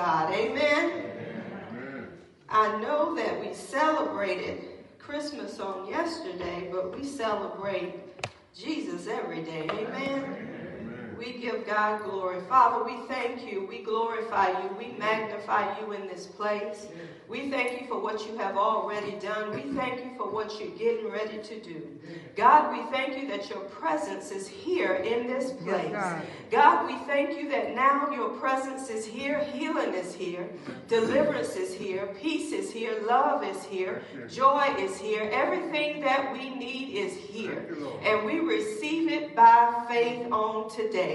God. Amen? Amen. I know that we celebrated Christmas on yesterday, but we celebrate Jesus every day. Amen. We give God glory. Father, we thank you. We glorify you. We magnify you in this place. We thank you for what you have already done. We thank you for what you're getting ready to do. God, we thank you that your presence is here in this place. God. God, we thank you that now your presence is here, healing is here, deliverance is here, peace is here, love is here, joy is here. Everything that we need is here. And we receive it by faith on today.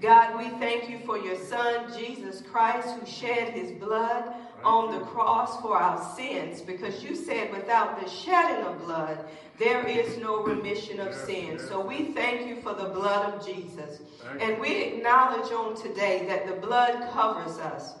God, we thank you for your son, Jesus Christ, who shed his blood on the cross for our sins because you said without the shedding of blood, there is no remission of sin. So we thank you for the blood of Jesus. And we acknowledge on today that the blood covers us.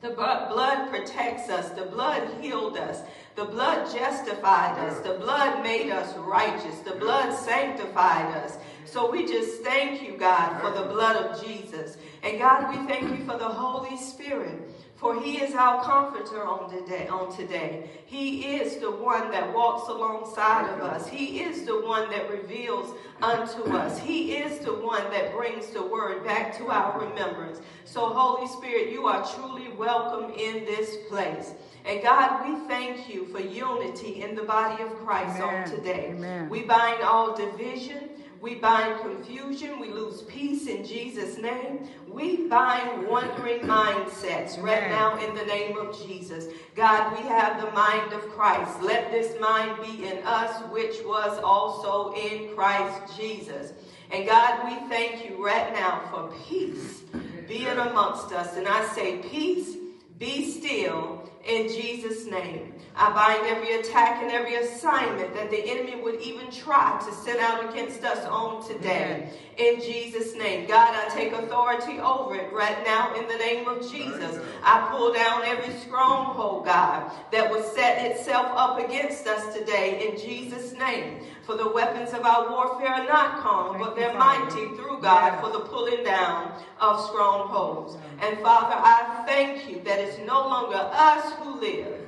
The blood protects us. The blood healed us. The blood justified us. The blood made us righteous. The blood sanctified us. So we just thank you, God, for the blood of Jesus. And God, we thank you for the Holy Spirit for he is our comforter on today, on today. He is the one that walks alongside of us. He is the one that reveals unto us. He is the one that brings the word back to our remembrance. So, Holy Spirit, you are truly welcome in this place. And God, we thank you for unity in the body of Christ Amen. on today. Amen. We bind all division. We bind confusion. We lose peace in Jesus' name. We bind wandering mindsets right now in the name of Jesus. God, we have the mind of Christ. Let this mind be in us, which was also in Christ Jesus. And God, we thank you right now for peace being amongst us. And I say, peace, be still in Jesus' name. I bind every attack and every assignment that the enemy would even try to send out against us on today. In Jesus' name. God, I take authority over it right now in the name of Jesus. I pull down every stronghold, God, that would set itself up against us today in Jesus' name. For the weapons of our warfare are not carnal, but they're mighty through God for the pulling down of strongholds. And Father, I thank you that it's no longer us who live,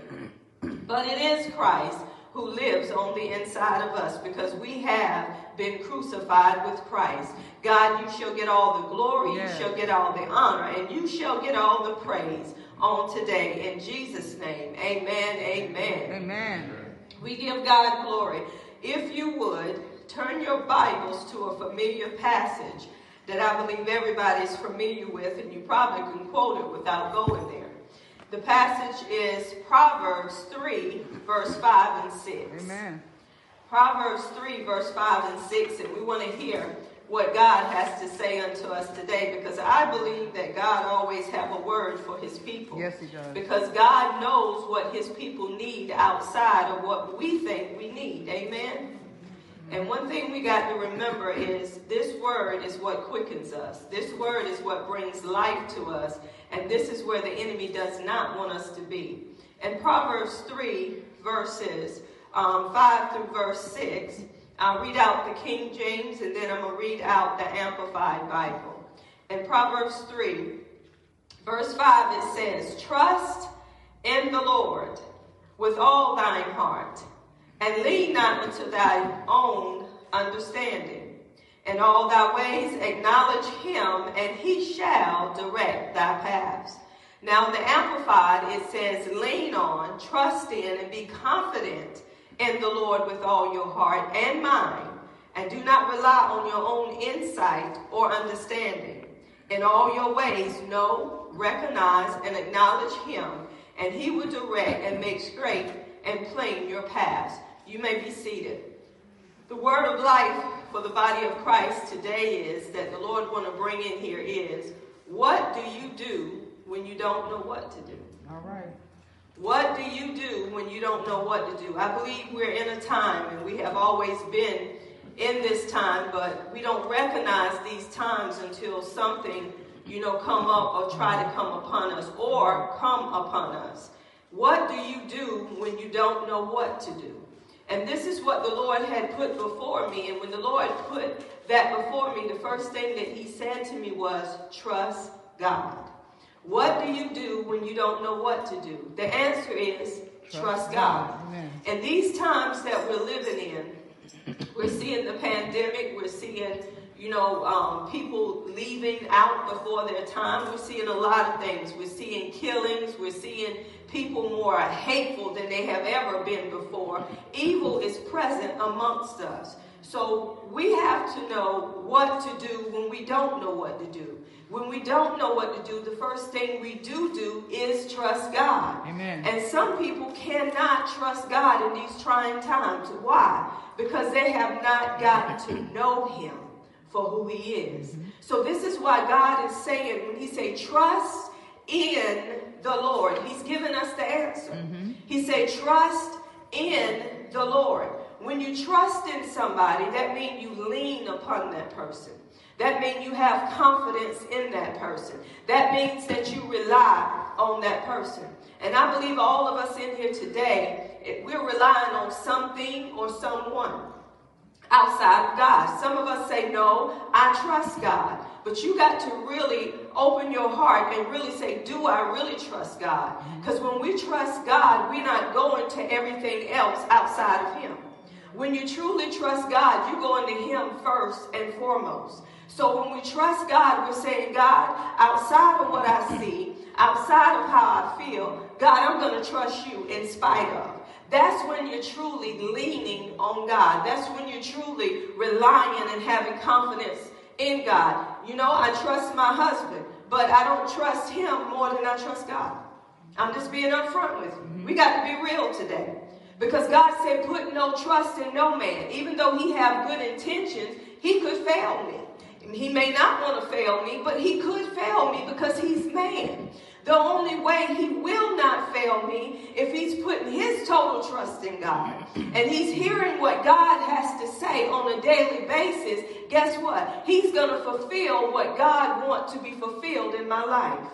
but it is Christ who lives on the inside of us because we have been crucified with Christ. God, you shall get all the glory, yes. you shall get all the honor, and you shall get all the praise on today. In Jesus' name, amen, amen. Amen. We give God glory. If you would, turn your Bibles to a familiar passage that I believe everybody's familiar with, and you probably can quote it without going there. The passage is Proverbs 3, verse 5 and 6. Amen. Proverbs 3, verse 5 and 6, and we want to hear what God has to say unto us today because I believe that God always have a word for his people. Yes, he does. Because God knows what his people need outside of what we think we need. Amen. And one thing we got to remember is this word is what quickens us. This word is what brings life to us. And this is where the enemy does not want us to be. In Proverbs 3, verses um, 5 through verse 6, I'll read out the King James and then I'm going to read out the Amplified Bible. In Proverbs 3, verse 5, it says, Trust in the Lord with all thine heart, and lean not unto thy own understanding. In all thy ways acknowledge him, and he shall direct thy paths. Now, in the Amplified, it says, Lean on, trust in, and be confident in the Lord with all your heart and mind, and do not rely on your own insight or understanding. In all your ways, know, recognize, and acknowledge him, and he will direct and make straight and plain your paths. You may be seated. The word of life for the body of Christ today is that the Lord want to bring in here is what do you do when you don't know what to do? All right. What do you do when you don't know what to do? I believe we're in a time, and we have always been in this time, but we don't recognize these times until something, you know, come up or try to come upon us or come upon us. What do you do when you don't know what to do? And this is what the Lord had put before me. And when the Lord put that before me, the first thing that He said to me was, Trust God. What do you do when you don't know what to do? The answer is trust, trust God. God. And these times that we're living in, we're seeing the pandemic, we're seeing you know, um, people leaving out before their time. We're seeing a lot of things. We're seeing killings. We're seeing people more hateful than they have ever been before. Evil is present amongst us. So we have to know what to do when we don't know what to do. When we don't know what to do, the first thing we do do is trust God. Amen. And some people cannot trust God in these trying times. Why? Because they have not gotten to know Him for who He is. Mm-hmm. So this is why God is saying, when He say trust in the Lord, He's given us the answer. Mm-hmm. He say trust in the Lord. When you trust in somebody, that means you lean upon that person. That means you have confidence in that person. That means that you rely on that person. And I believe all of us in here today, we're relying on something or someone outside of God. Some of us say, No, I trust God. But you got to really open your heart and really say, Do I really trust God? Because when we trust God, we're not going to everything else outside of Him. When you truly trust God, you're going to Him first and foremost. So when we trust God, we're saying, God, outside of what I see, outside of how I feel, God, I'm going to trust you in spite of. That's when you're truly leaning on God. That's when you're truly relying and having confidence in God. You know, I trust my husband, but I don't trust him more than I trust God. I'm just being upfront with you. We got to be real today. Because God said, put no trust in no man. Even though he have good intentions, he could fail me. He may not want to fail me, but he could fail me because he's man. The only way he will not fail me if he's putting his total trust in God and he's hearing what God has to say on a daily basis. Guess what? He's going to fulfill what God wants to be fulfilled in my life.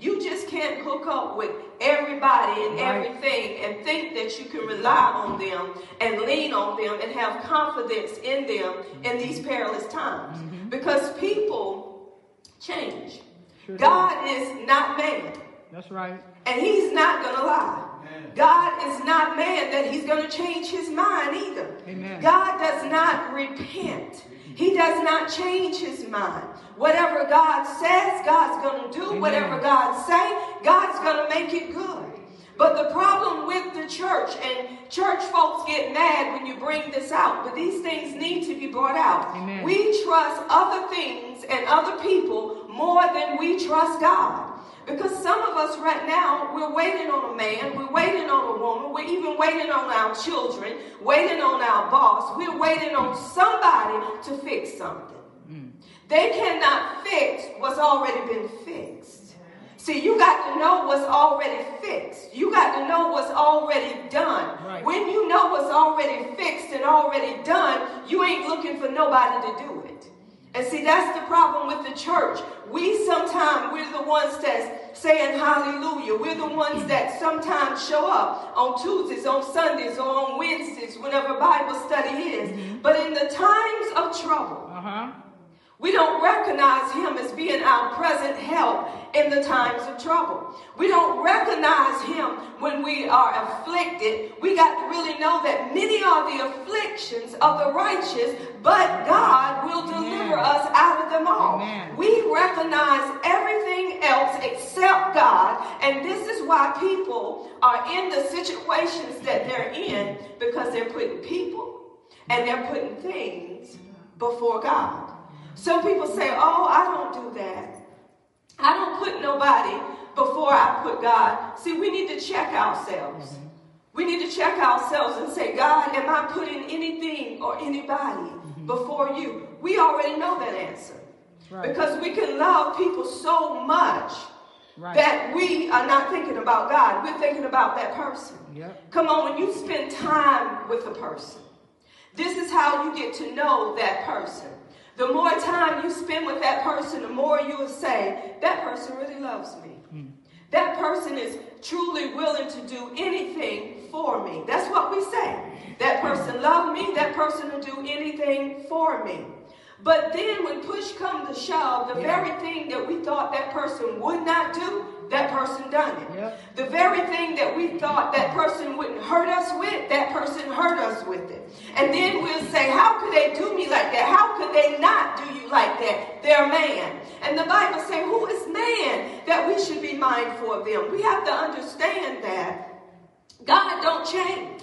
You just can't hook up with everybody and everything and think that you can rely on them and lean on them and have confidence in them in these perilous times. Mm-hmm. Because people change. Sure God does. is not man. That's right. And he's not going to lie. Amen. God is not man that he's going to change his mind either. Amen. God does not repent. He does not change his mind. Whatever God says, God's going to do. Amen. Whatever God say, God's going to make it good. But the problem with the church, and church folks get mad when you bring this out, but these things need to be brought out. Amen. We trust other things and other people more than we trust God. Because some of us right now, we're waiting on a man, we're waiting on a woman, we're even waiting on our children, waiting on our boss, we're waiting on somebody to fix something. Mm. They cannot fix what's already been fixed. See, you got to know what's already fixed. You got to know what's already done. Right. When you know what's already fixed and already done, you ain't looking for nobody to do it. And see, that's the problem with the church. We sometimes, we're the ones that's saying hallelujah. We're the ones that sometimes show up on Tuesdays, on Sundays, or on Wednesdays, whenever Bible study is. Mm-hmm. But in the times of trouble, uh-huh. We don't recognize him as being our present help in the times of trouble. We don't recognize him when we are afflicted. We got to really know that many are the afflictions of the righteous, but God will deliver Amen. us out of them all. Amen. We recognize everything else except God, and this is why people are in the situations that they're in because they're putting people and they're putting things before God. Some people say, oh, I don't do that. I don't put nobody before I put God. See, we need to check ourselves. Mm-hmm. We need to check ourselves and say, God, am I putting anything or anybody mm-hmm. before you? We already know that answer. Right. Because we can love people so much right. that we are not thinking about God. We're thinking about that person. Yep. Come on, when you spend time with a person, this is how you get to know that person. The more time you spend with that person, the more you will say, that person really loves me. Mm. That person is truly willing to do anything for me. That's what we say. That person loved me, that person will do anything for me. But then when push comes to shove, the yeah. very thing that we thought that person would not do, that person done it. The very thing that we thought that person wouldn't hurt us with, that person hurt us with it. And then we'll say, how could they do me like that? How could they not do you like that? They're man. And the Bible says, who is man that we should be mindful of them? We have to understand that God don't change.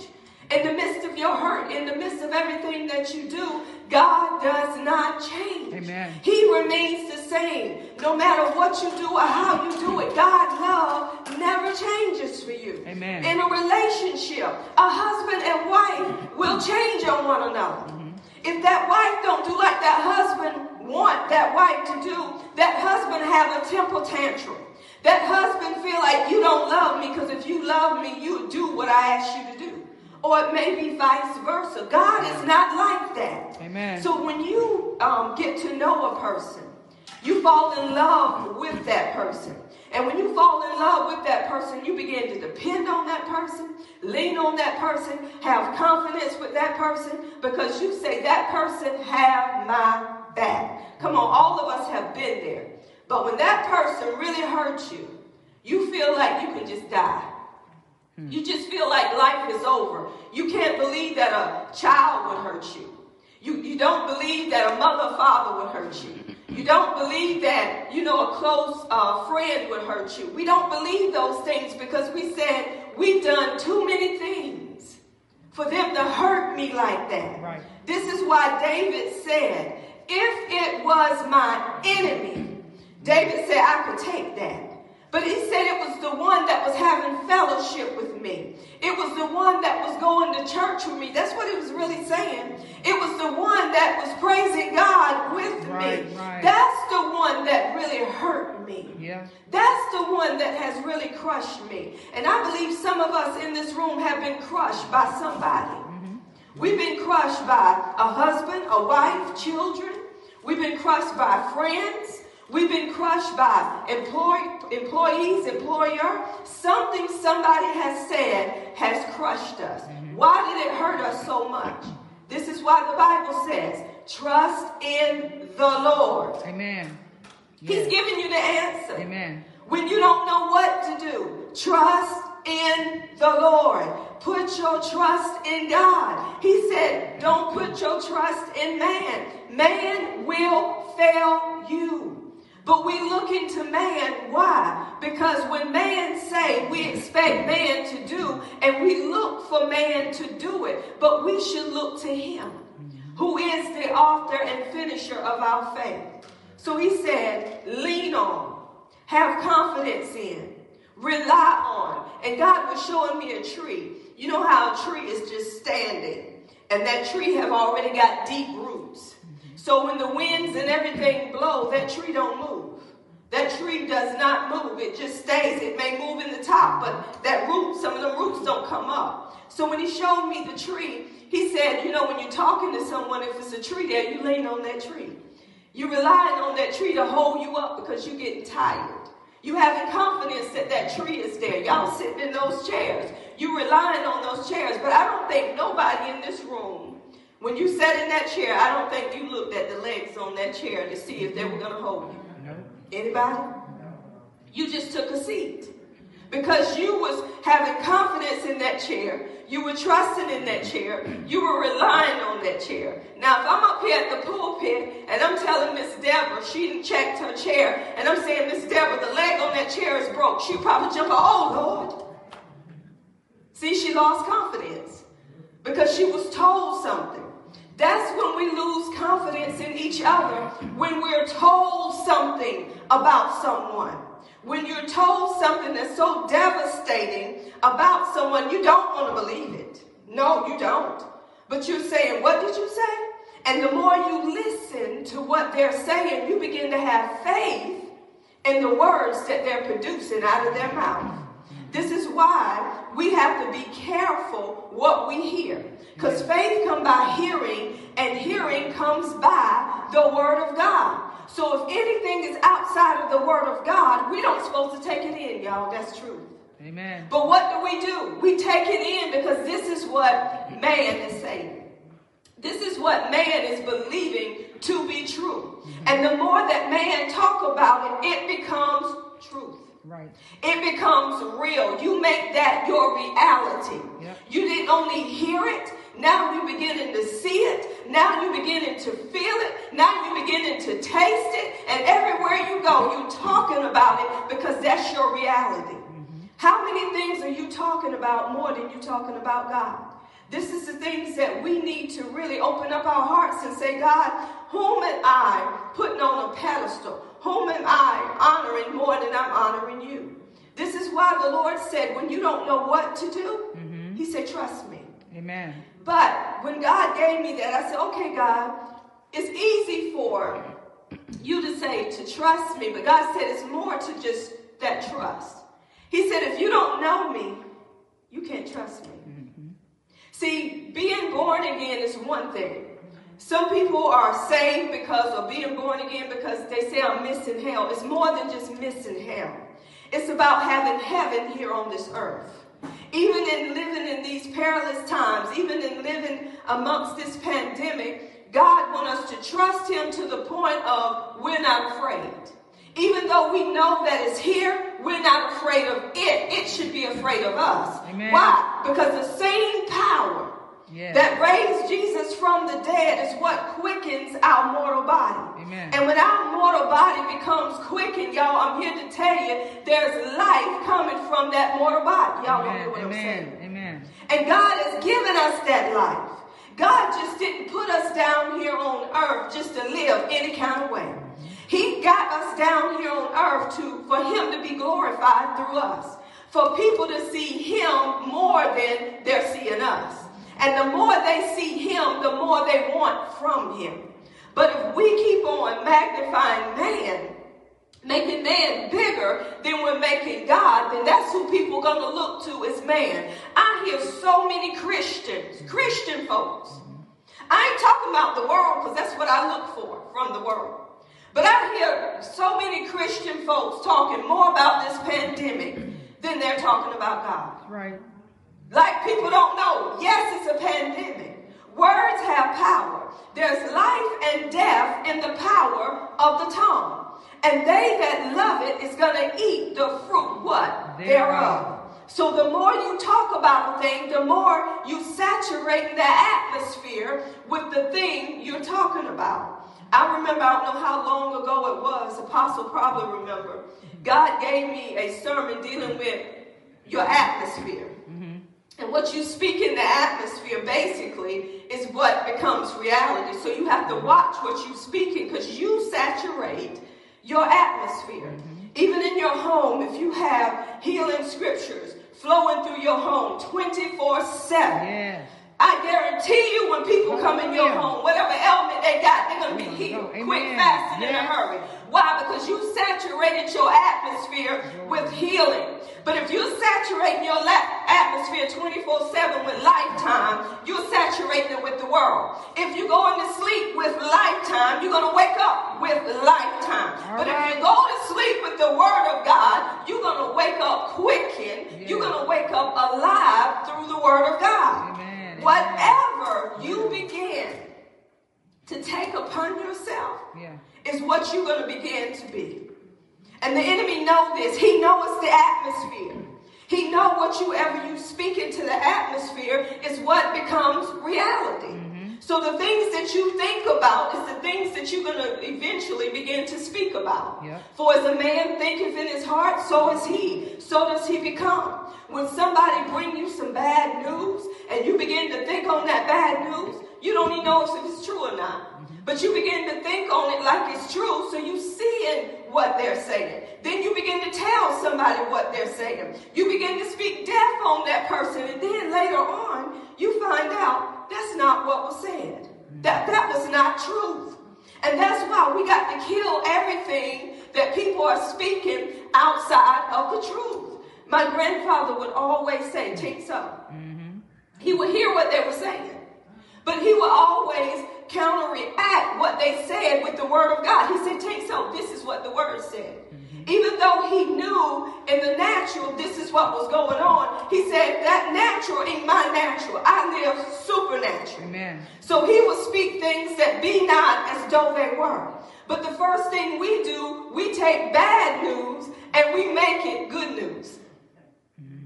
In the midst of your hurt, in the midst of everything that you do, God does not change. Amen. He remains the same. No matter what you do or how you do it, God's love never changes for you. Amen. In a relationship, a husband and wife will change on one another. Mm-hmm. If that wife don't do like that husband want that wife to do, that husband have a temper tantrum. That husband feel like you don't love me because if you love me, you do what I ask you to do. Or it may be vice versa. God is not like. Amen. So when you um, get to know a person, you fall in love with that person. And when you fall in love with that person, you begin to depend on that person, lean on that person, have confidence with that person, because you say, that person have my back. Come on, all of us have been there. But when that person really hurts you, you feel like you can just die. You just feel like life is over. You can't believe that a child would hurt you. You, you don't believe that a mother father would hurt you. You don't believe that, you know, a close uh, friend would hurt you. We don't believe those things because we said we've done too many things for them to hurt me like that. Right. This is why David said, if it was my enemy, David said I could take that. But he said it was the one that was having fellowship with me. It was the one that was going to church with me. That's what he was really saying. It was the one that was praising God with Right, me. right. That's the one that really hurt me. Yeah. That's the one that has really crushed me. And I believe some of us in this room have been crushed by somebody. Mm-hmm. We've been crushed by a husband, a wife, children. We've been crushed by friends. We've been crushed by employ- employees, employer. Something somebody has said has crushed us. Mm-hmm. Why did it hurt us so much? This is why the Bible says, trust in the Lord. Amen. He's giving you the answer. Amen. When you don't know what to do, trust in the Lord. Put your trust in God. He said, don't put your trust in man. Man will fail you. But we look into man. Why? Because when man say, we expect man to do, and we look for man to do it. But we should look to him, who is the author and finisher of our faith. So he said, lean on, have confidence in, rely on. And God was showing me a tree. You know how a tree is just standing, and that tree have already got deep roots. So when the winds and everything blow, that tree don't move. That tree does not move. It just stays. It may move in the top, but that root, some of the roots don't come up. So when he showed me the tree, he said, you know, when you're talking to someone, if it's a tree there, you lean on that tree. You're relying on that tree to hold you up because you're getting tired. You having confidence that that tree is there. Y'all sitting in those chairs. You relying on those chairs. But I don't think nobody in this room, when you sat in that chair, I don't think you looked at the legs on that chair to see if they were going to hold you. No. Anybody? You just took a seat. Because you was having confidence in that chair. You were trusting in that chair. You were relying on that chair. Now, if I'm up here at the pulpit and I'm telling Miss Deborah she didn't check her chair, and I'm saying, Miss Deborah, the leg on that chair is broke, she'll probably jump, oh Lord. See, she lost confidence because she was told something. That's when we lose confidence in each other, when we're told something about someone. When you're told something that's so devastating about someone, you don't want to believe it. No, you don't. But you're saying, What did you say? And the more you listen to what they're saying, you begin to have faith in the words that they're producing out of their mouth. This is why we have to be careful what we hear. Because faith comes by hearing, and hearing comes by the word of God. So if anything is outside of the word of God, we don't supposed to take it in, y'all. That's true. Amen. But what do we do? We take it in because this is what man is saying. This is what man is believing to be true. Mm-hmm. And the more that man talk about it, it becomes truth. Right. It becomes real. You make that your reality. Yep. You didn't only hear it, now you're beginning to see it. Now you're beginning to feel it. Now you're beginning to taste it. And everywhere you go, you're talking about it because that's your reality. Mm-hmm. How many things are you talking about more than you're talking about God? This is the things that we need to really open up our hearts and say, God, whom am I putting on a pedestal? Whom am I honoring more than I'm honoring you? This is why the Lord said, when you don't know what to do, Mm-hmm. He said, trust me. Amen. But when God gave me that, I said, okay, God, it's easy for you to say to trust me, but God said it's more to just that trust. He said, if you don't know me, you can't trust me. See, being born again is one thing. Some people are saved because of being born again because they say I'm missing hell. It's more than just missing hell. It's about having heaven here on this earth. Even in living in these perilous times, even in living amongst this pandemic, God wants us to trust Him to the point of we're not afraid. Even though we know that it's here, we're not afraid of it. It should be afraid of us. Amen. Why? Because the same Yes. that raised Jesus from the dead is what quickens our mortal body. Amen. And when our mortal body becomes quickened, y'all, I'm here to tell you, there's life coming from that mortal body. Y'all don't know Amen. what I'm saying. Amen. Amen. And God has given us that life. God just didn't put us down here on earth just to live any kind of way. Mm-hmm. He got us down here on earth to for him to be glorified through us. For people to see him more than they're seeing us. And the more they see him, the more they want from him. But if we keep on magnifying man, making man bigger than we're making God, then that's who people are going to look to is man. I hear so many Christians, Christian folks. I ain't talking about the world because that's what I look for from the world. But I hear so many Christian folks talking more about this pandemic than they're talking about God. Right. Like people don't know. Yes, it's a pandemic. Words have power. There's life and death in the power of the tongue. And they that love it is going to eat the fruit, what? Thereof. Thereof. So the more you talk about a thing, the more you saturate the atmosphere with the thing you're talking about. I remember, I don't know how long ago it was, Apostle probably remember. God gave me a sermon dealing with your atmosphere. And what you speak in the atmosphere basically is what becomes reality. So you have to watch what you speaking because you saturate your atmosphere. Even in your home, if you have healing scriptures flowing through your home 24 7. Yes. I guarantee you when people come in your home, whatever ailment they got, they're going to be healed quick, fast, and in a hurry. Why? Because you saturated your atmosphere with healing. But if you're saturating your atmosphere 24 7 with lifetime, you're saturating it with the world. If you're going to sleep with lifetime, you're going to wake up with lifetime. All but right. if you go to sleep with the word of God, you're going to wake up quickened. You're going to wake up alive through the word of God. Amen. Whatever you begin to take upon yourself Yeah. Is what you're going to begin to be. And the enemy know this. He knows the atmosphere. He know what you ever you speak into the atmosphere is what becomes reality. Mm-hmm. So the things that you think about is the things that you're going to eventually begin to speak about. Yep. For as a man thinketh in his heart, so is he. So does he become. When somebody bring you some bad news and you begin to think on that bad news, you don't even know if it's true or not. Mm-hmm. But you begin to think on it like it's true, so you seeing what they're saying. Then you begin to tell somebody what they're saying. You begin to speak death on that person, and then later on, you find out that's not what was said. Mm-hmm. That that was not truth. And that's why we got to kill everything that people are speaking outside of the truth. My grandfather would always say, take so. Mm-hmm. He would hear what they were saying. But he would always counteract what they said with the word of God. He said, Take so. This is what the word said. Even though he knew in the natural this is what was going on, he said, That natural ain't my natural. I live supernatural. Amen. So he would speak things that be not as though they were. But the first thing we do, we take bad news and we make it good news.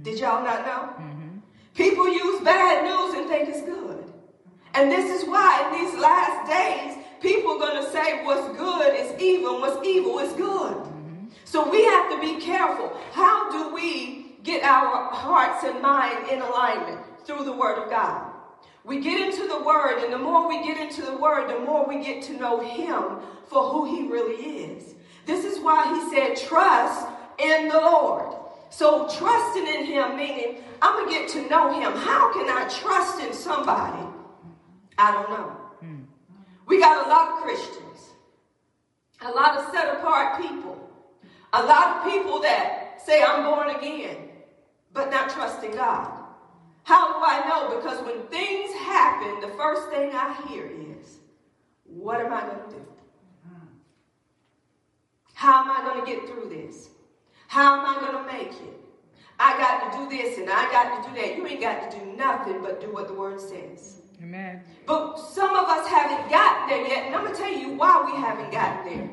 Did y'all not know? Mm-hmm. People use bad news and think it's good. And this is why in these last days, people are going to say what's good is evil, what's evil is good. So we have to be careful. How do we get our hearts and mind in alignment? Through the Word of God. We get into the Word, and the more we get into the Word, the more we get to know Him for who He really is. This is why He said, trust in the Lord. So, trusting in Him, meaning I'm going to get to know Him. How can I trust in somebody? I don't know. We got a lot of Christians, a lot of set apart people, a lot of people that say, I'm born again, but not trusting God. How do I know? Because when things happen, the first thing I hear is, what am I going to do? How am I going to get through this? How am I going to make it? I got to do this and I got to do that. You ain't got to do nothing but do what the word says. Amen. But some of us haven't gotten there yet, and I'm going to tell you why we haven't gotten there.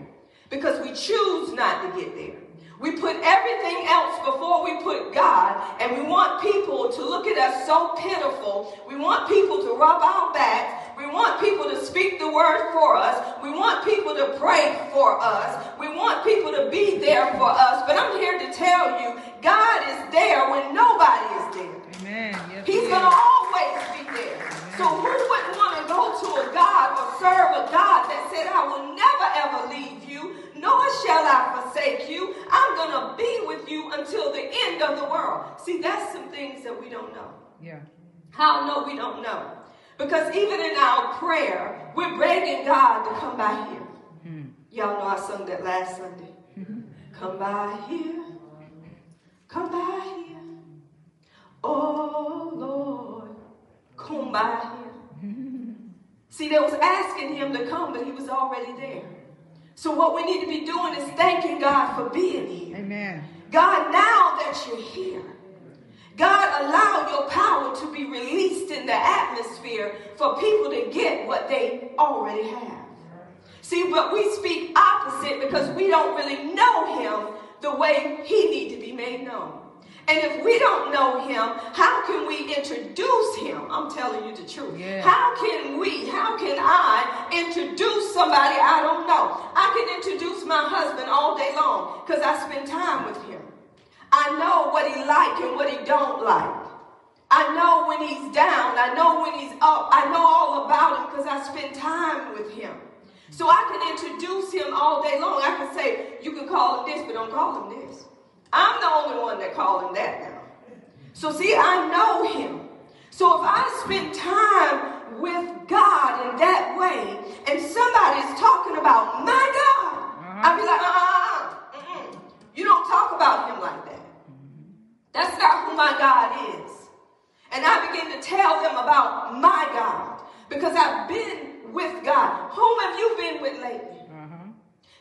Because we choose not to get there. We put everything else before we put God, and we want people to look at us so pitiful. We want people to rub our backs. We want people to speak the word for us. We want people to pray for us. We want people to be there for us. But I'm here to tell you, God is there when nobody is there. Amen. Yes, He's going to always be there. So who wouldn't want to go to a God or serve a God that said, I will never ever leave you nor shall I forsake you. I'm going to be with you until the end of the world. See, that's some things that we don't know. Yeah. How no, we don't know. Because even in our prayer, we're begging God to come by here. Mm-hmm. Y'all know I sung that last Sunday. come by here. Come by here. Oh, Lord. Come by here. See, they was asking him to come, but he was already there. So what we need to be doing is thanking God for being here. Amen. God, now that you're here, God, allow your power to be released in the atmosphere for people to get what they already have. See, but we speak opposite because we don't really know him the way he need to be made known. And if we don't know him, how can we introduce him? I'm telling you the truth. Yeah. How can we, how can I introduce somebody I don't know? I can introduce my husband all day long because I spend time with him. I know what he like and what he don't like. I know when he's down. I know when he's up. I know all about him because I spend time with him. So I can introduce him all day long. I can say, you can call him this, but don't call him this. I'm the only one that called him that now. So see, I know him. So if I spend time with God in that way, and somebody's talking about my God, uh-huh. I'd be like, uh uh-uh, uh you don't talk about him like that. That's not who my God is. And I begin to tell them about my God because I've been with God. Whom have you been with lately? Uh-huh.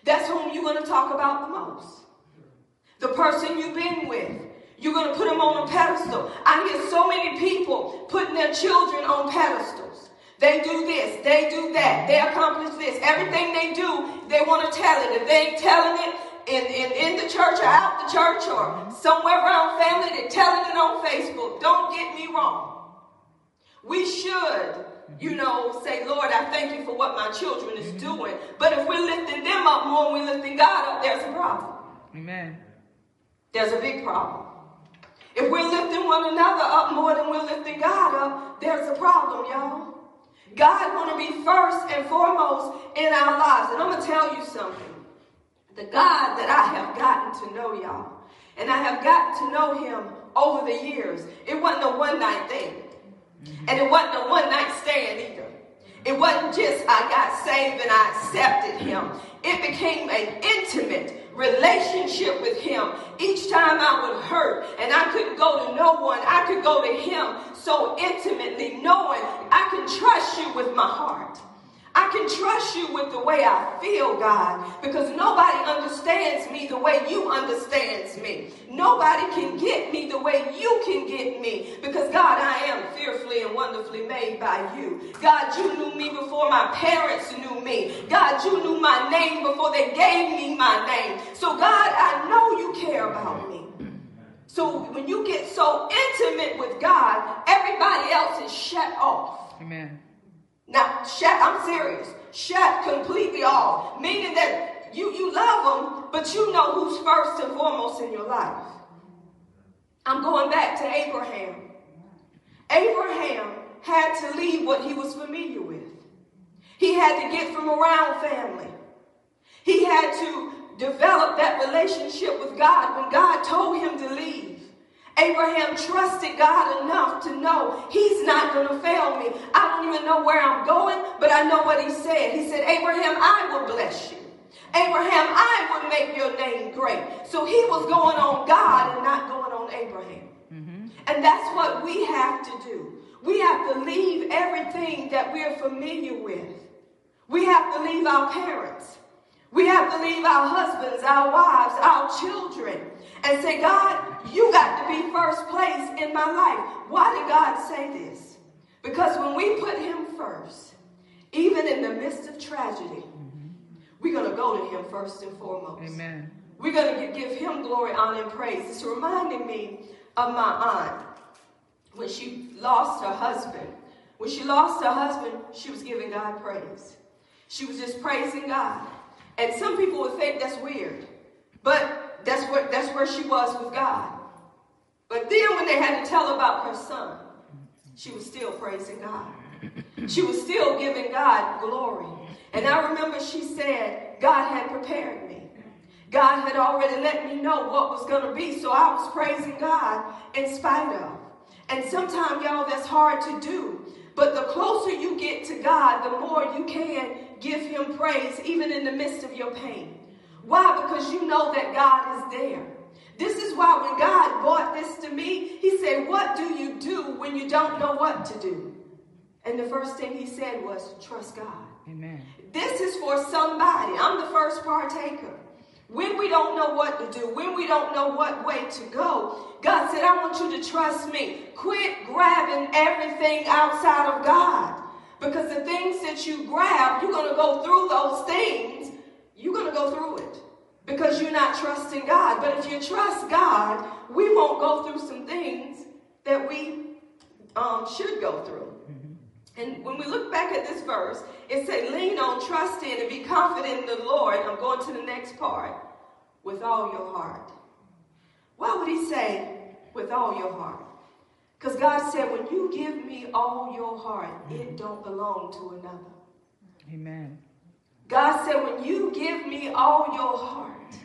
That's whom you're going to talk about the most the person you've been with. You're going to put them on a pedestal. I hear so many people putting their children on pedestals. They do this, they do that, they accomplish this. Everything they do, they want to tell it. If they ain't telling it in, in, in the church or out the church or somewhere around family, they're telling it on Facebook. Don't get me wrong. We should you know, say, Lord, I thank you for what my children is mm-hmm. doing. But if we're lifting them up more than we're lifting God up, there's a problem. Amen. There's a big problem. If we're lifting one another up more than we're lifting God up, there's a problem, y'all. God want to be first and foremost in our lives. And I'm going to tell you something. The God that I have gotten to know, y'all, and I have gotten to know him over the years, it wasn't a one night thing. And it wasn't a one night stand either. It wasn't just I got saved and I accepted him. It became an intimate relationship with him. Each time I would hurt and I couldn't go to no one, I could go to him so intimately, knowing I can trust you with my heart. I can trust you with the way I feel, God, because nobody understands me the way you understands me. Nobody can get me the way you can get me, because God, I am fearfully and wonderfully made by you. God, you knew me before my parents knew me. God, you knew my name before they gave me my name. So, God, I know you care about me. So, when you get so intimate with God, everybody else is shut off. Amen. Now, shut, I'm serious. Shut completely off. Meaning that you, you love them, but you know who's first and foremost in your life. I'm going back to Abraham. Abraham had to leave what he was familiar with. He had to get from around family. He had to develop that relationship with God when God told him to leave. Abraham trusted God enough to know he's not going to fail me. I don't even know where I'm going, but I know what he said. He said, Abraham, I will bless you. Abraham, I will make your name great. So he was going on God and not going on Abraham. Mm-hmm. And that's what we have to do. We have to leave everything that we're familiar with. We have to leave our parents. We have to leave our husbands, our wives, our children, and say, God, you got to be first place in my life. Why did God say this? Because when we put him first, even in the midst of tragedy, mm-hmm. we're going to go to him first and foremost. Amen. We're going to give him glory, honor, and praise. It's reminding me of my aunt when she lost her husband. When she lost her husband, she was giving God praise. She was just praising God. And some people would think that's weird. But that's where, that's where she was with God. But then when they had to tell about her son, she was still praising God. She was still giving God glory. And I remember she said, God had prepared me. God had already let me know what was going to be. So I was praising God in spite of. And sometimes, y'all, that's hard to do. But the closer you get to God, the more you can give Him praise, even in the midst of your pain. Why? Because you know that God is there. This is why when God brought this to me, He said, What do you do when you don't know what to do? And the first thing He said was, Trust God. Amen. This is for somebody. I'm the first partaker. When we don't know what to do, when we don't know what way to go, God said, I want you to trust me. Quit grabbing everything outside of God. Because the things that you grab, you're going to go through those things. You're going to go through it because you're not trusting God. But if you trust God, we won't go through some things that we um, should go through. Mm-hmm. And when we look back at this verse, it said, lean on, trust in, and be confident in the Lord. I'm going to the next part. With all your heart. Why would he say, with all your heart? Because God said, when you give me all your heart, it don't belong to another. Amen. God said, when you give me all your heart,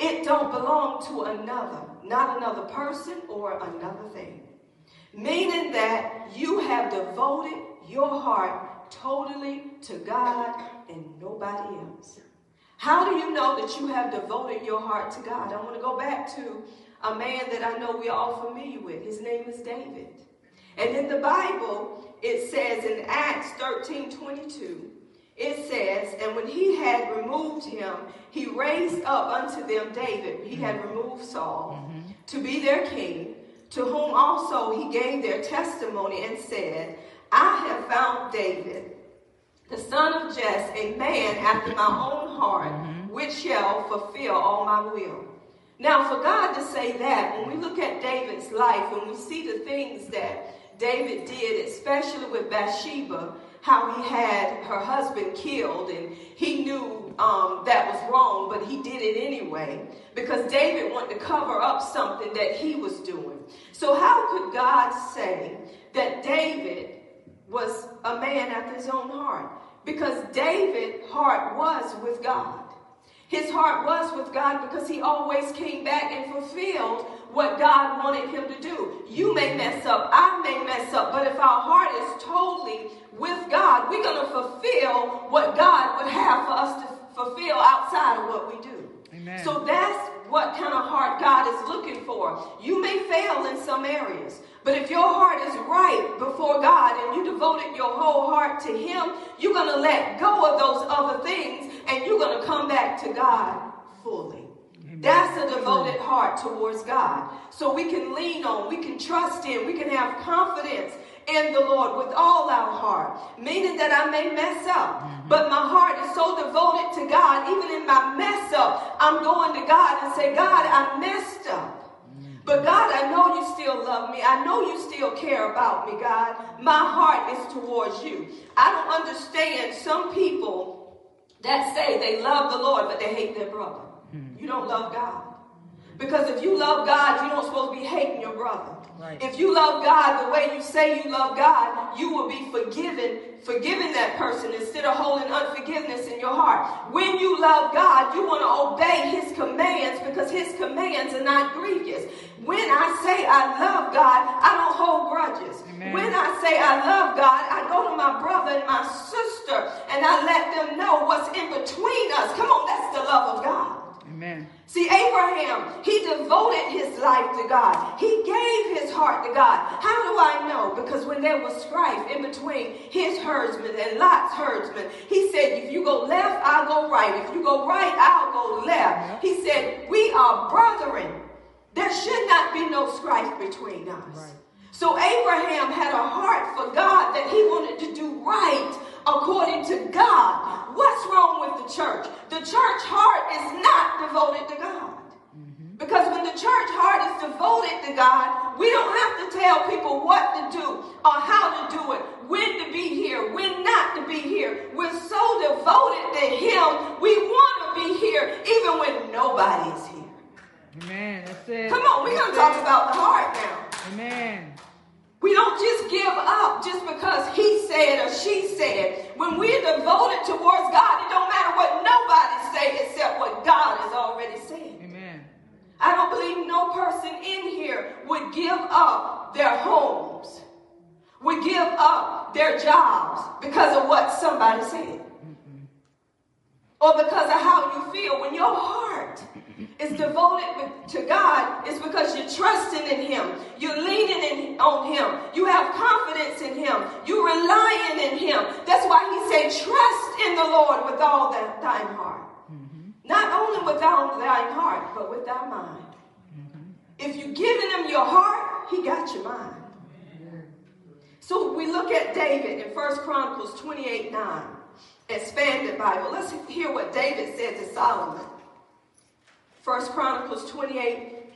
it don't belong to another, not another person or another thing. Meaning that you have devoted your heart totally to God and nobody else. How do you know that you have devoted your heart to God? I want to go back to a man that I know we're all familiar with. His name is David. And in the Bible, it says in Acts 13 22, it says, And when he had removed him, he raised up unto them David. He had removed Saul mm-hmm. to be their king, to whom also he gave their testimony and said, I have found David, the son of Jesse, a man after my own heart, mm-hmm. which shall fulfill all my will. Now, for God to say that, when we look at David's life, when we see the things that David did, especially with Bathsheba, how he had her husband killed and he knew um, that was wrong, but he did it anyway because David wanted to cover up something that he was doing. So, how could God say that David was a man after his own heart? Because David's heart was with God. His heart was with God because he always came back and fulfilled what God wanted him to do. You may mess up, I may mess up, but if our heart is totally with God, we're going to fulfill what God would have for us to fulfill outside of what we do. Amen. So that's what kind of heart God is looking for. You may fail in some areas, but if your heart is right before God and you devoted your whole heart to Him, you're going to let go of those other things and you're going to come back to God fully. That's a devoted heart towards God. So we can lean on, we can trust in, we can have confidence in the Lord with all our heart, meaning that I may mess up. Mm-hmm. But my heart is so devoted to God, even in my mess up, I'm going to God and say, God, I messed up. Mm-hmm. But God, I know you still love me. I know you still care about me, God. My heart is towards you. I don't understand some people that say they love the Lord, but they hate their brother. Mm-hmm. You don't love God. Because if you love God, you don't supposed to be hating your brother. Right. If you love God the way you say you love God, you will be forgiven, forgiving that person instead of holding unforgiveness in your heart. When you love God, you want to obey his commands because his commands are not grievous. When I say I love God, I don't hold grudges. Amen. When I say I love God, I go to my brother and my sister and I let them know what's in between us. Come on, that's the love of God. Amen. See, Abraham, he devoted his life to God. He gave his heart to God. How do I know? Because when there was strife in between his herdsmen and Lot's herdsmen, he said, if you go left, I'll go right. If you go right, I'll go left. He said, we are brethren. There should not be no strife between us. Right. So Abraham had a heart for God that he wanted to do right according to God. What's wrong with the church? The church heart is not devoted to God. Mm-hmm. Because when the church heart is devoted to God, we don't have to tell people what to do or how to do it, when to be here, when not to be here. We're so devoted to Him, we want to be here even when nobody is here. Amen. That's it. Come on, we're going to talk about the heart now. Amen. We don't just give up just because he said or she said. When we're devoted towards God, it don't matter what nobody say except what God has already said. Amen. I don't believe no person in here would give up their homes, would give up their jobs because of what somebody said. Or because of how you feel when your heart is devoted to God it's because you're trusting in Him. You're leaning in, on Him. You have confidence in Him. You're relying in Him. That's why He said, trust in the Lord with all that thine heart. Mm-hmm. Not only with all thine heart, but with thy mind. Mm-hmm. If you're giving Him your heart, He got your mind. So we look at David in 1 Chronicles 28 9, expanded Bible. Let's hear what David said to Solomon. First Chronicles 28,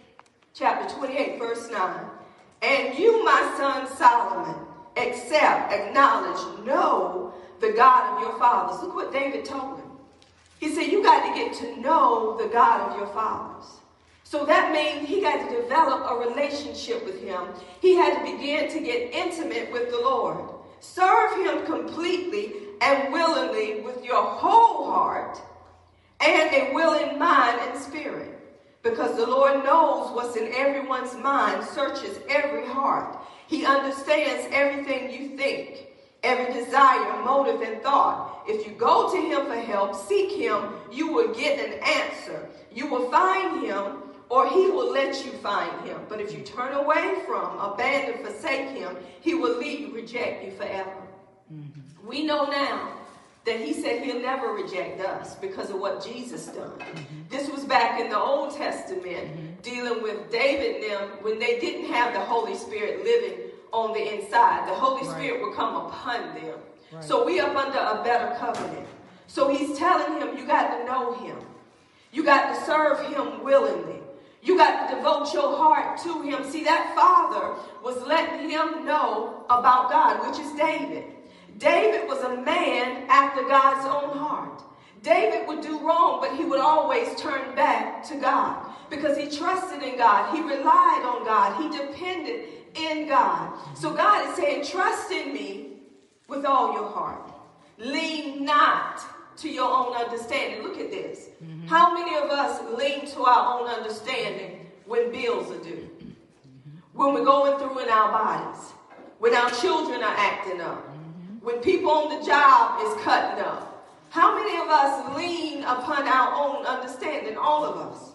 chapter 28, verse 9. And you, my son Solomon, accept, acknowledge, know the God of your fathers. Look what David told him. He said, You got to get to know the God of your fathers. So that means he got to develop a relationship with him. He had to begin to get intimate with the Lord. Serve him completely and willingly with your whole heart and a willing mind and spirit. Because the Lord knows what's in everyone's mind, searches every heart. He understands everything you think, every desire, motive, and thought. If you go to Him for help, seek Him, you will get an answer. You will find Him, or He will let you find Him. But if you turn away from, abandon, forsake Him, He will leave, you, reject you forever. Mm-hmm. We know now that he said he'll never reject us because of what Jesus done. Mm-hmm. This was back in the Old Testament mm-hmm. dealing with David and them when they didn't have the Holy Spirit living on the inside. The Holy right. Spirit will come upon them. Right. So we up under a better covenant. So he's telling him you got to know him. You got to serve him willingly. You got to devote your heart to him. See, that father was letting him know about God, which is David. David was a man after God's own heart. David would do wrong, but he would always turn back to God because he trusted in God. He relied on God. He depended in God. So God is saying, trust in me with all your heart. Lean not to your own understanding. Look at this. Mm-hmm. How many of us lean to our own understanding when bills are due? When we're going through in our bodies? When our children are acting up? When people on the job is cutting up. How many of us lean upon our own understanding? All of us.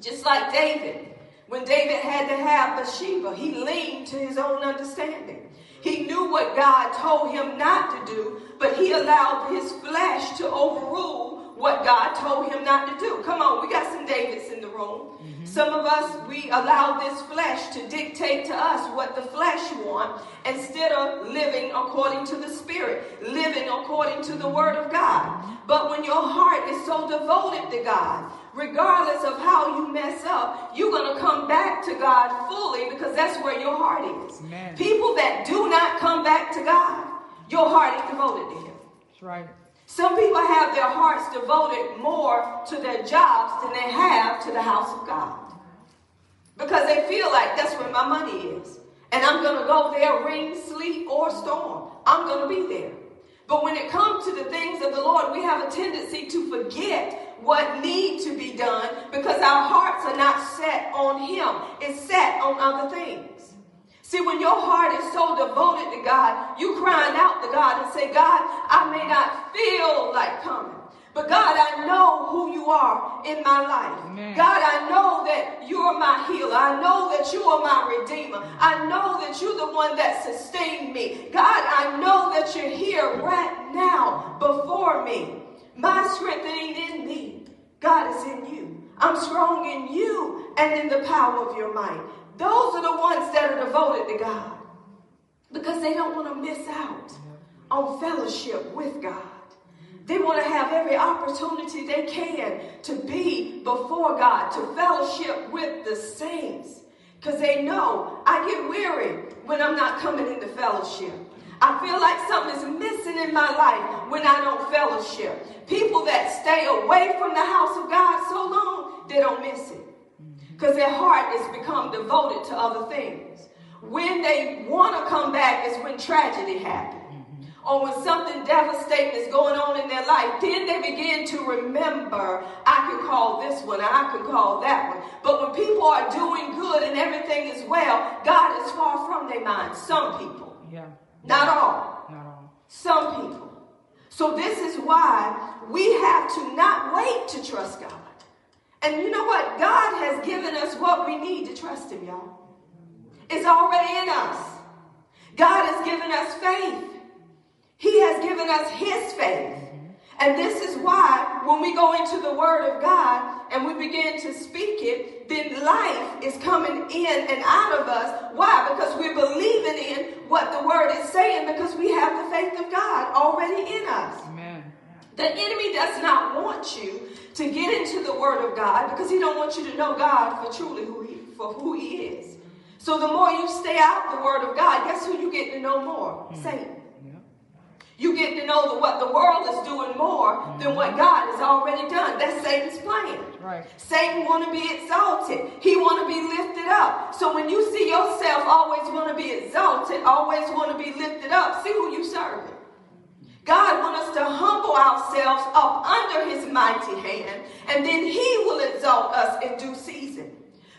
Just like David. When David had to have Bathsheba, he leaned to his own understanding. He knew what God told him not to do, but he allowed his flesh to overrule what God told him not to do. Come on, we got some Davids in the room. Some of us, we allow this flesh to dictate to us what the flesh wants instead of living according to the Spirit, living according to the Word of God. But when your heart is so devoted to God, regardless of how you mess up, you're going to come back to God fully because that's where your heart is. Amen. People that do not come back to God, your heart is devoted to Him. That's right. Some people have their hearts devoted more to their jobs than they have to the house of God. Because they feel like that's where my money is. And I'm going to go there, rain, sleet, or storm. I'm going to be there. But when it comes to the things of the Lord, we have a tendency to forget what need to be done because our hearts are not set on Him. It's set on other things. See, when your heart is so devoted to God, you crying out to God and say, God, I may not feel like coming. But God, I know who you are in my life. Amen. God, I know that you are my healer. I know that you are my redeemer. I know that you're the one that sustained me. God, I know that you're here right now before me. My strength ain't in me. God is in you. I'm strong in you and in the power of your might. Those are the ones that are devoted to God because they don't want to miss out on fellowship with God. They want to have every opportunity they can to be before God, to fellowship with the saints. Because they know I get weary when I'm not coming into fellowship. I feel like something is missing in my life when I don't fellowship. People that stay away from the house of God so long, they don't miss it. Because their heart has become devoted to other things. When they want to come back is when tragedy happens or when something devastating is going on in their life, then they begin to remember, I can call this one, I can call that one. But when people are doing good and everything is well, God is far from their mind. Some people. Yeah. Not all. Not all. Some people. So this is why we have to not wait to trust God. And you know what? God has given us what we need to trust Him, y'all. It's already in us. God has given us faith. He has given us his faith. And this is why when we go into the word of God and we begin to speak it, then life is coming in and out of us. Why? Because we're believing in what the word is saying because we have the faith of God already in us. Amen. The enemy does not want you to get into the word of God because he don't want you to know God for truly who he for who he is. So the more you stay out the word of God, guess who you get to know more? Hmm. Satan. You get to know that what the world is doing more than what mm-hmm. God has already done. That's Satan's plan. Right. Satan want to be exalted. He want to be lifted up. So when you see yourself always want to be exalted, always want to be lifted up, see who you serving. God wants us to humble ourselves up under his mighty hand, and then he will exalt us in due season.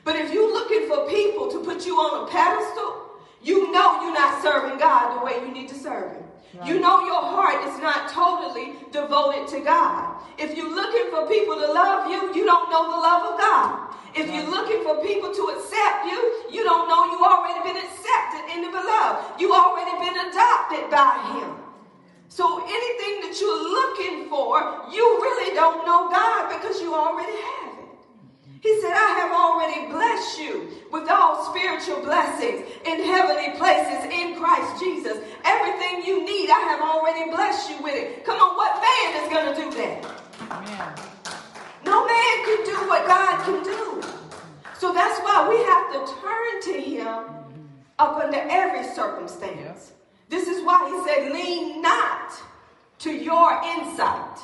But if you're looking for people to put you on a pedestal, you know you're not serving God the way you need to serve him. You know your heart is not totally devoted to God. If you're looking for people to love you, you don't know the love of God. If you're looking for people to accept you, you don't know you already been accepted in the beloved. You already been adopted by him. So anything that you're looking for, you really don't know God because you already have. He said, I have already blessed you with all spiritual blessings in heavenly places in Christ Jesus. Everything you need, I have already blessed you with it. Come on, what man is going to do that? Amen. No man can do what God can do. So that's why we have to turn to Him up under every circumstance. This is why He said, lean not to your insight.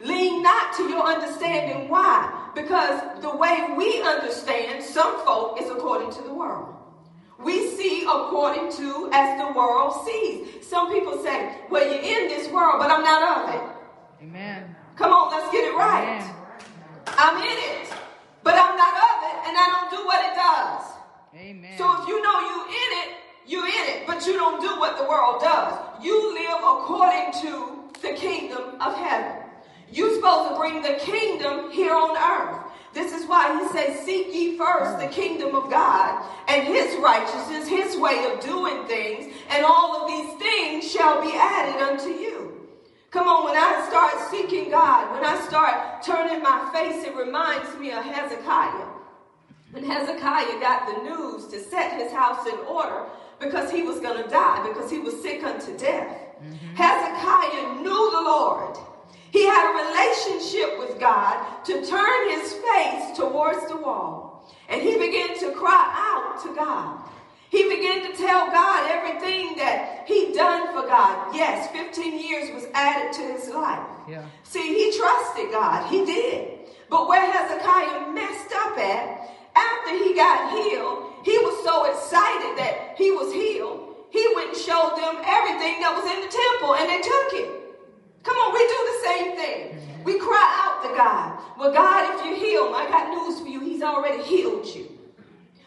Lean not to your understanding. Why? Because the way we understand some folk is according to the world. We see according to as the world sees. Some people say, well, you're in this world, but I'm not of it. Amen. Come on, let's get it right. Amen. I'm in it, but I'm not of it, and I don't do what it does. Amen. So if you know you're in it, you're in it, but you don't do what the world does. You live according to the kingdom of heaven. You're supposed to bring the kingdom here on earth. This is why he says, Seek ye first the kingdom of God and his righteousness, his way of doing things, and all of these things shall be added unto you. Come on, when I start seeking God, when I start turning my face, it reminds me of Hezekiah. When Hezekiah got the news to set his house in order because he was going to die, because he was sick unto death, mm-hmm. Hezekiah knew the Lord. He had a relationship with God to turn his face towards the wall. And he began to cry out to God. He began to tell God everything that he'd done for God. Yes, 15 years was added to his life. Yeah. See, he trusted God. He did. But where Hezekiah messed up at, after he got healed, he was so excited that he was healed, he went and showed them everything that was in the temple and they took it. Come on, we do the same thing. We cry out to God. Well, God, if you heal me, I got news for you. He's already healed you.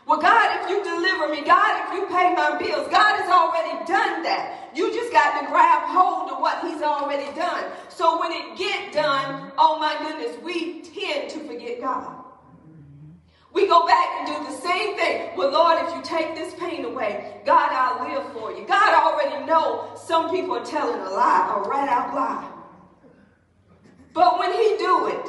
Well, God, if you deliver me, God, if you pay my bills, God has already done that. You just got to grab hold of what He's already done. So when it get done, oh my goodness, we tend to forget God. We go back and do the same thing. Well, Lord, if you take this pain away, God, I'll live for you. God already know some people are telling a lie, a right out lie. But when He do it,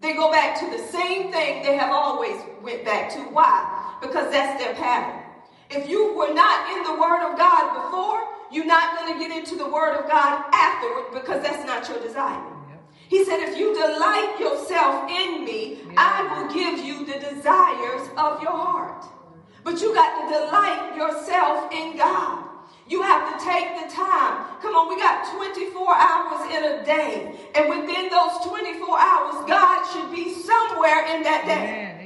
they go back to the same thing they have always went back to. Why? because that's their pattern. If you were not in the Word of God before, you're not going to get into the Word of God afterward because that's not your desire. He said, if you delight yourself in me, I will give you the desires of your heart. But you got to delight yourself in God. You have to take the time. Come on, we got 24 hours in a day. And within those 24 hours, God should be somewhere in that day. Amen.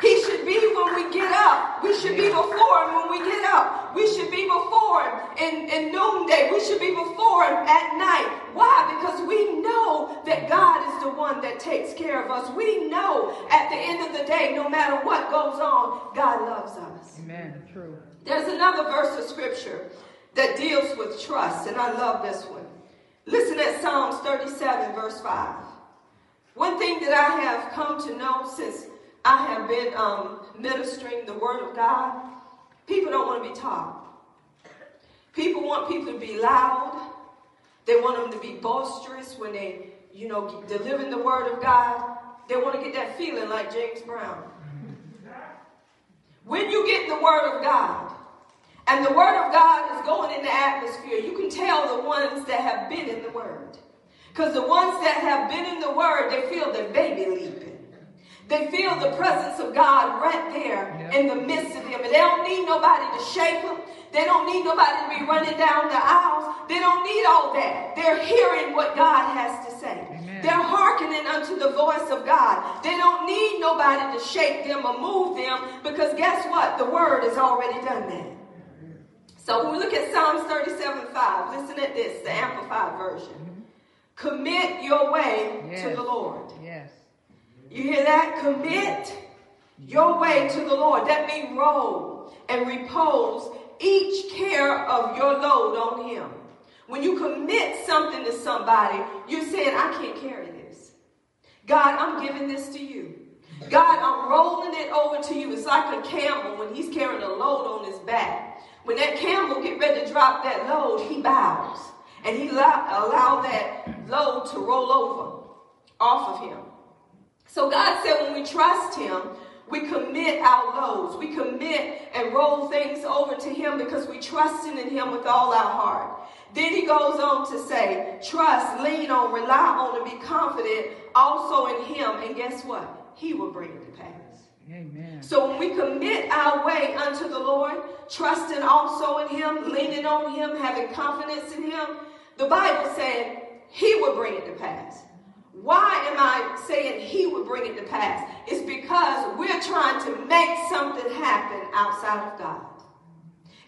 He should be when we get up. We should be before him when we get up. We should be before him in, in noonday. We should be before him at night. Why? Because we know that God is the one that takes care of us. We know at the end of the day, no matter what goes on, God loves us. Amen. True. There's another verse of scripture that deals with trust, and I love this one. Listen at Psalms 37, verse 5. One thing that I have come to know since I have been um, ministering the word of God. People don't want to be taught. People want people to be loud. They want them to be boisterous when they, you know, delivering the word of God. They want to get that feeling like James Brown. When you get the word of God, and the word of God is going in the atmosphere, you can tell the ones that have been in the word. Because the ones that have been in the word, they feel their baby leaping. They feel the presence of God right there yep. in the midst of them. And they don't need nobody to shake them. They don't need nobody to be running down the aisles. They don't need all that. They're hearing what God has to say. Amen. They're hearkening unto the voice of God. They don't need nobody to shake them or move them because guess what? The word has already done that. So when we look at Psalms 37 5, listen at this, the Amplified version. Mm-hmm. Commit your way yes. to the Lord. Yes. You hear that? Commit your way to the Lord. That means roll and repose each care of your load on Him. When you commit something to somebody, you're saying, I can't carry this. God, I'm giving this to you. God, I'm rolling it over to you. It's like a camel when he's carrying a load on his back. When that camel get ready to drop that load, he bows. And he allow, allow that load to roll over off of him. So God said when we trust him, we commit our loads. We commit and roll things over to him because we trust in him with all our heart. Then he goes on to say, trust, lean on, rely on, and be confident also in him. And guess what? He will bring it to pass. Amen. So when we commit our way unto the Lord, trusting also in him, leaning on him, having confidence in him, the Bible said he will bring it to pass. Why am I saying he would bring it to pass? It's because we're trying to make something happen outside of God.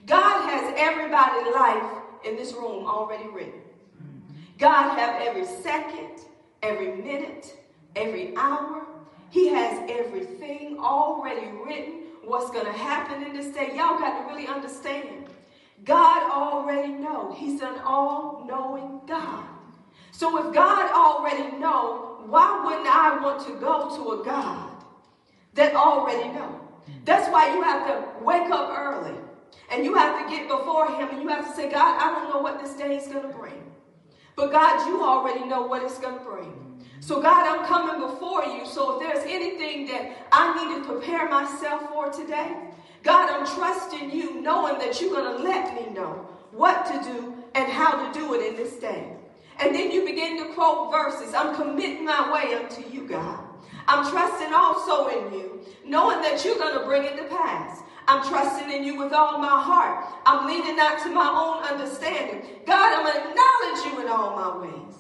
God has everybody's life in this room already written. God have every second, every minute, every hour. He has everything already written. What's going to happen in this day? Y'all got to really understand. God already know. He's an all-knowing God. So if God already know, why wouldn't I want to go to a God that already know? That's why you have to wake up early and you have to get before him and you have to say, God, I don't know what this day is going to bring. But God, you already know what it's going to bring. So, God, I'm coming before you. So, if there's anything that I need to prepare myself for today, God, I'm trusting you, knowing that you're going to let me know what to do and how to do it in this day. And then you begin to quote verses. I'm committing my way unto you, God. I'm trusting also in you, knowing that you're going to bring it to pass. I'm trusting in you with all my heart. I'm leaning not to my own understanding. God, I'm going to acknowledge you in all my ways.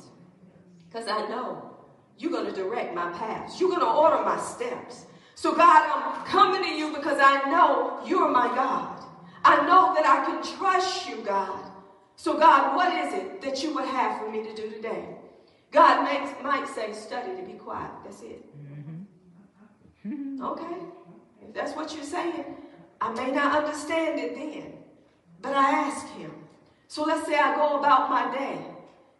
Because I know you're going to direct my paths. You're going to order my steps. So, God, I'm coming to you because I know you're my God. I know that I can trust you, God. So, God, what is it that you would have for me to do today? God makes, might say, study to be quiet. That's it. Mm-hmm. Okay. If that's what you're saying, I may not understand it then, but I ask him. So let's say I go about my day,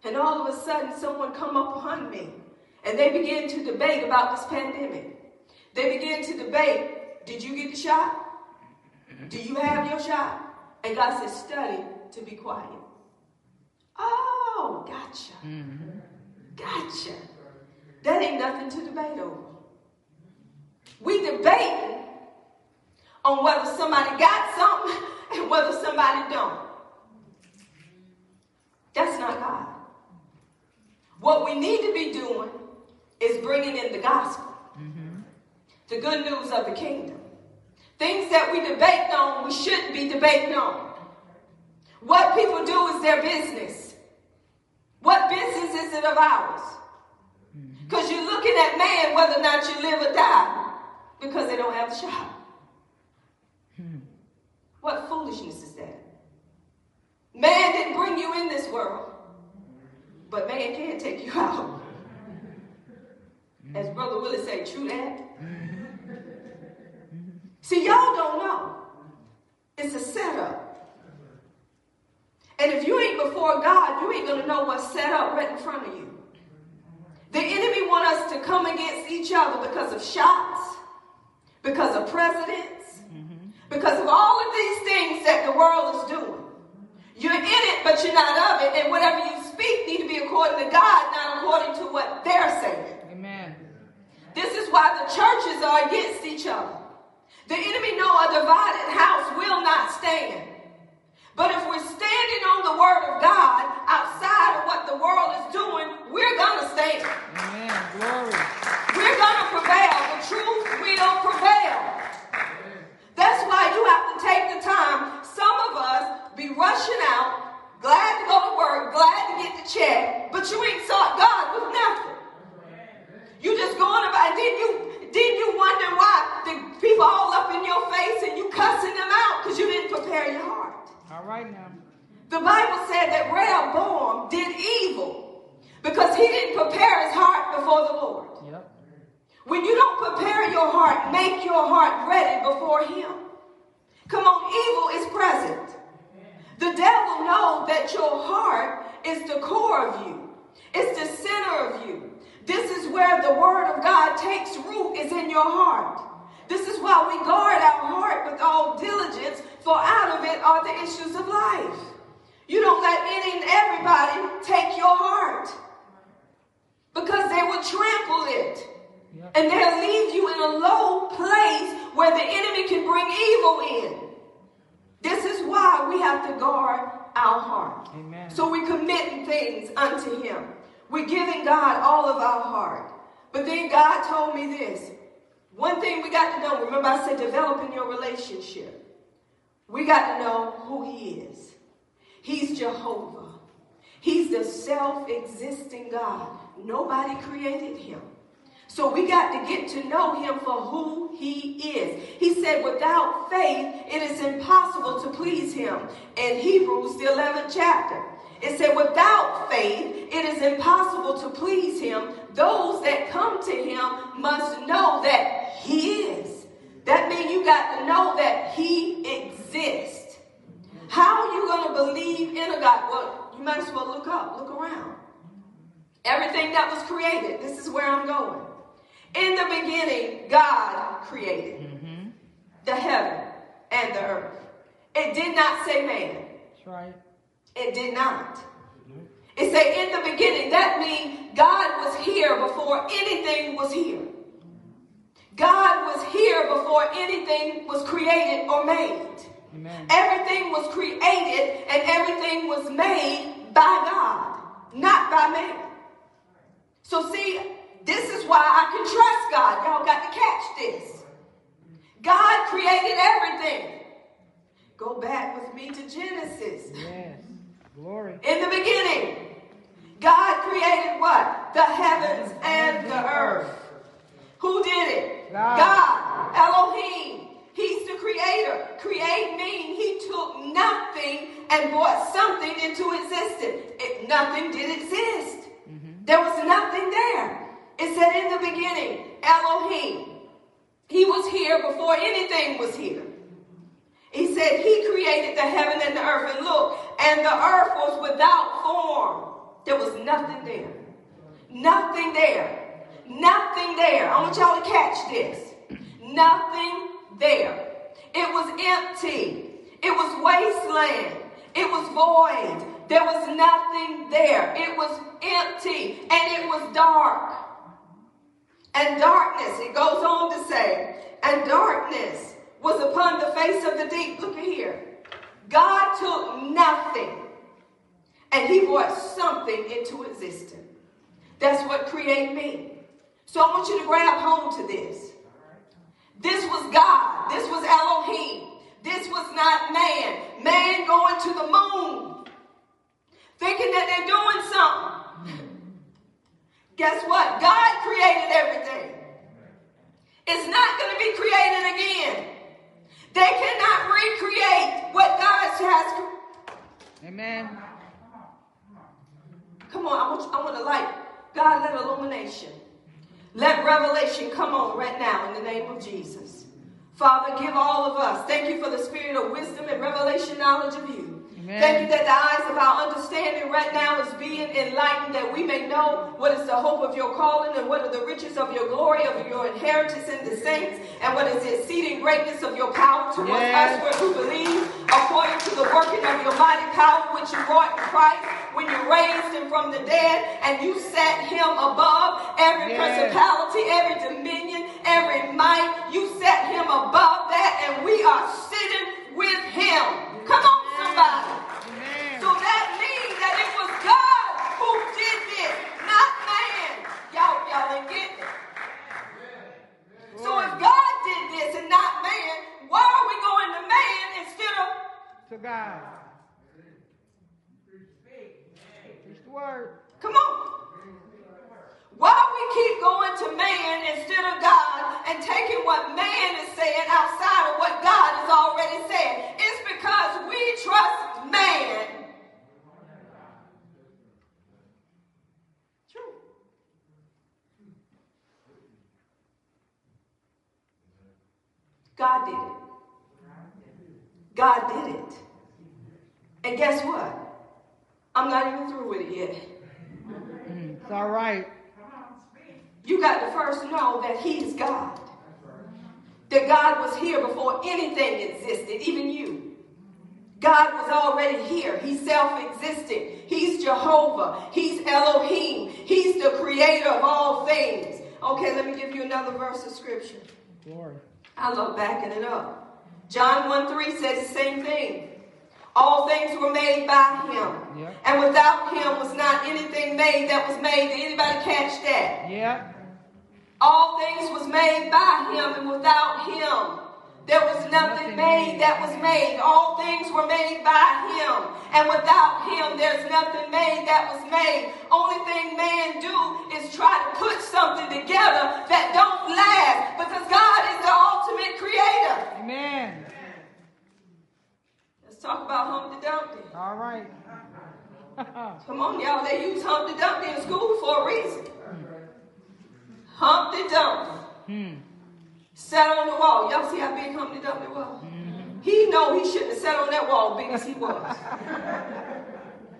and all of a sudden someone come up upon me, and they begin to debate about this pandemic. They begin to debate, did you get the shot? Do you have your shot? And God says, study to be quiet. Gotcha. Mm-hmm. Gotcha. That ain't nothing to debate over. We debate on whether somebody got something and whether somebody don't. That's not God. What we need to be doing is bringing in the gospel, mm-hmm. the good news of the kingdom. Things that we debate on, we shouldn't be debating on. What people do is their business. What business is it of ours? Mm-hmm. Because you're looking at man whether or not you live or die because they don't have the hmm. shot. What foolishness is that? Man didn't bring you in this world, but man can take you out. Mm-hmm. As Brother Willie say, true that. Mm-hmm. See, y'all don't know. It's a setup. And if you ain't before God, you ain't going to know what's set up right in front of you. The enemy want us to come against each other because of shots, because of presidents, mm-hmm. because of all of these things that the world is doing. You're in it, but you're not of it. And whatever you speak need to be according to God, not according to what they're saying. Amen. This is why the churches are against each other. The enemy know a divided house will not stand. But if we're standing on the word of God outside of what the world is doing, we're going to stand. Amen. Glory. We're going to prevail. The truth will prevail. That's why you have to take the time. Some of us be rushing out, glad to go to work, glad to get the check, but you ain't sought God with nothing. You just going about, then you then you wonder why the people all up in your face and you cussing them out because you didn't prepare your heart. All right now. The Bible said that Rehoboam did evil because he didn't prepare his heart before the Lord. Yep. When you don't prepare your heart, make your heart ready before him. Come on, evil is present. The devil knows that your heart is the core of you. It's the center of you. This is where the word of God takes root is in your heart. This is why we guard our heart with all diligence for out of it are the issues of life. You don't let any and everybody take your heart because they will trample it. Yep. And they'll leave you in a low place where the enemy can bring evil in. This is why we have to guard our heart. Amen. So we're committing things unto him. We're giving God all of our heart. But then God told me this. One thing we got to know, remember I said developing your relationship. We got to know who He is. He's Jehovah. He's the self existing God. Nobody created Him. So we got to get to know him for who he is. He said, without faith, it is impossible to please him. In Hebrews, the 11th chapter, it said, without faith, it is impossible to please him. Those that come to him must know that he is. That means you got to know that he exists. How are you going to believe in a God? Well, you might as well look up, look around. Everything that was created, this is where I'm going. In the beginning, God created mm-hmm. the heaven and the earth. It did not say man. That's right. It did not. It say in the beginning. That means God was here before anything was here. God was here before anything was created or made. Amen. Everything was created and everything was made by God, not by man. So see, this is why I can trust God. Y'all got to catch this. God created everything. Go back with me to Genesis. Yes. Glory. In the beginning, God created what? The heavens and the earth. Who did it? God. God. Elohim. He's the creator. Create means he took nothing and brought something into existence. It, nothing did exist. Mm-hmm. There was nothing there. It said in the beginning, Elohim. He was here before anything was here. He said he created the heaven and the earth. And look, and the earth was without form. There was nothing there. Nothing there. Nothing there. I want y'all to catch this. Nothing there. It was empty. It was wasteland. It was void. There was nothing there. It was empty and it was dark. And darkness, it goes on to say, and darkness was upon the face of the deep. Look at here. God took nothing and he brought something into existence. That's what create me. So I want you to grab hold to this. This was God. This was Elohim. This was not man. Man going to the moon, thinking that they're doing something. Guess what? God created everything. It's not going to be created again. They cannot recreate what God has. Amen. Come on, I want, I want to light. God, let illumination. Let revelation come on right now in the name of Jesus. Father, give all of us. Thank you for the spirit of wisdom and revelation knowledge of you. Amen. Thank you that the eyes of our understanding right now is being enlightened, that we may know what is the hope of your calling and what are the riches of your glory, of your inheritance in the saints, and what is the exceeding greatness of your power towards yes. us who believe, according to the working of your mighty power which you wrought in Christ when you raised him from the dead and you set him above every yes. principality, every dominion, every might. You set him above that, and we are sitting with him. Come on, somebody. So that means that it was God who did this, not man. Y'all, y'all ain't getting it. So if God did this and not man, why are we going to man instead of to God? Preach the word. Come on. Why we keep going to man instead of God and taking what man is saying outside of what God has already said? It's because we trust man. God did it. God did it. And guess what? I'm not even through with it yet. Mm, it's all right. You got to first know that He's God. That God was here before anything existed, even you. God was already here. He's self existing. He's Jehovah. He's Elohim. He's the creator of all things. Okay, let me give you another verse of scripture. Glory. I love backing it up. John 1 3 says the same thing. All things were made by him. And without him was not anything made that was made. Did anybody catch that? Yeah. All things was made by him, and without him there was nothing made that was made. All things were made by him, and without him there's nothing made that was made. Only thing man do is try to put something together that don't last, because God is the ultimate creator. Amen. Let's talk about Humpty Dumpty. All right. Come on, y'all. They use Humpty Dumpty in school for a reason. Humpty Dumpty. Hmm. Sat on the wall. Y'all see how big Humpty Dumpty was? Mm-hmm. He know he shouldn't have sat on that wall big as he was.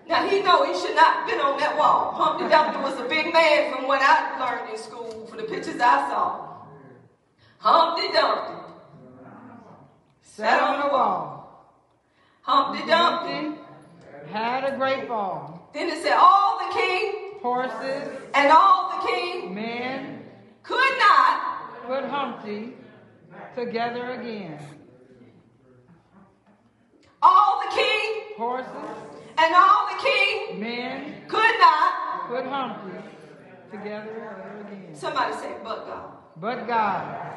now he know he should not have been on that wall. Humpty Dumpty was a big man from what I learned in school, from the pictures I saw. Humpty Dumpty. Sat on the wall. Humpty Dumpty. Had a great fall. Then it said, all the king horses, and all the king men, could not put Humpty together again. all the king Horses, and all the king men, could not. put Humpty together again. Somebody say, but God. But God,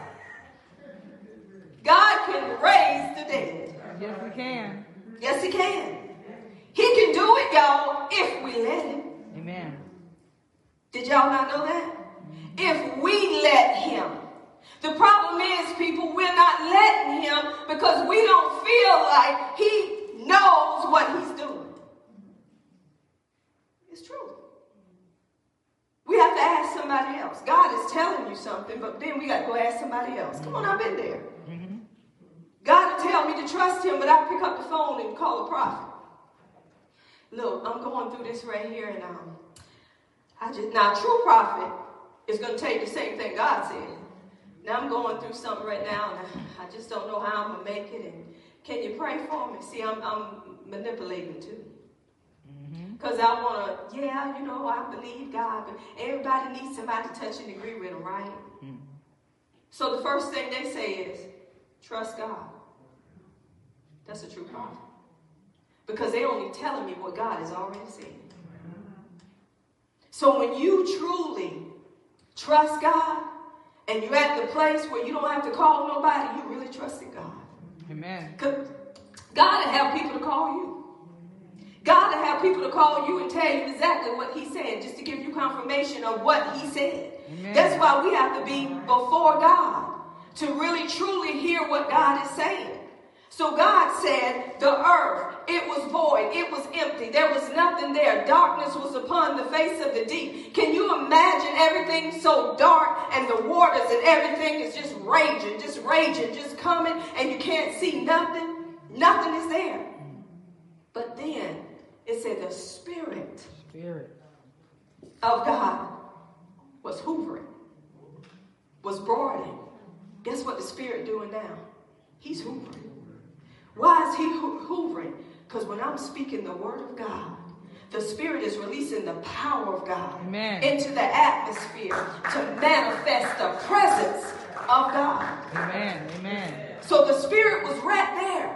God can raise the dead. yes, we can. Yes, He can. He can do it, y'all, if we let Him. Amen. Did y'all not know that? If we let Him. The problem is, people, we're not letting Him because we don't feel like He knows what He's doing. It's true. We have to ask somebody else. God is telling you something, but then we got to go ask somebody else. Come on, I've been there. God will tell me to trust him, but I pick up the phone and call a prophet. Look, I'm going through this right here, and um, I just now a true prophet is going to tell you the same thing God said. Now I'm going through something right now, and I, I just don't know how I'm gonna make it. And can you pray for me? See, I'm, I'm manipulating too. Because I want to, yeah, you know, I believe God, but everybody needs somebody to touch and agree with them, right? So the first thing they say is, trust God. That's a true prophet. Because they're only telling me what God has already said. So when you truly trust God and you're at the place where you don't have to call nobody, you really trusting God. Amen. God will have people to call you. God will have people to call you and tell you exactly what He said, just to give you confirmation of what He said. Amen. That's why we have to be before God to really truly hear what God is saying. So God said, The earth, it was void, it was empty, there was nothing there. Darkness was upon the face of the deep. Can you imagine everything so dark and the waters and everything is just raging, just raging, just coming, and you can't see nothing? Nothing is there. But then it said the Spirit Spirit. of God was hoovering, was broiling. Guess what the Spirit doing now? He's hoovering. Why is he hoo- hoovering? Because when I'm speaking the word of God, the Spirit is releasing the power of God Amen. into the atmosphere to manifest the presence of God. Amen. Amen. So the Spirit was right there.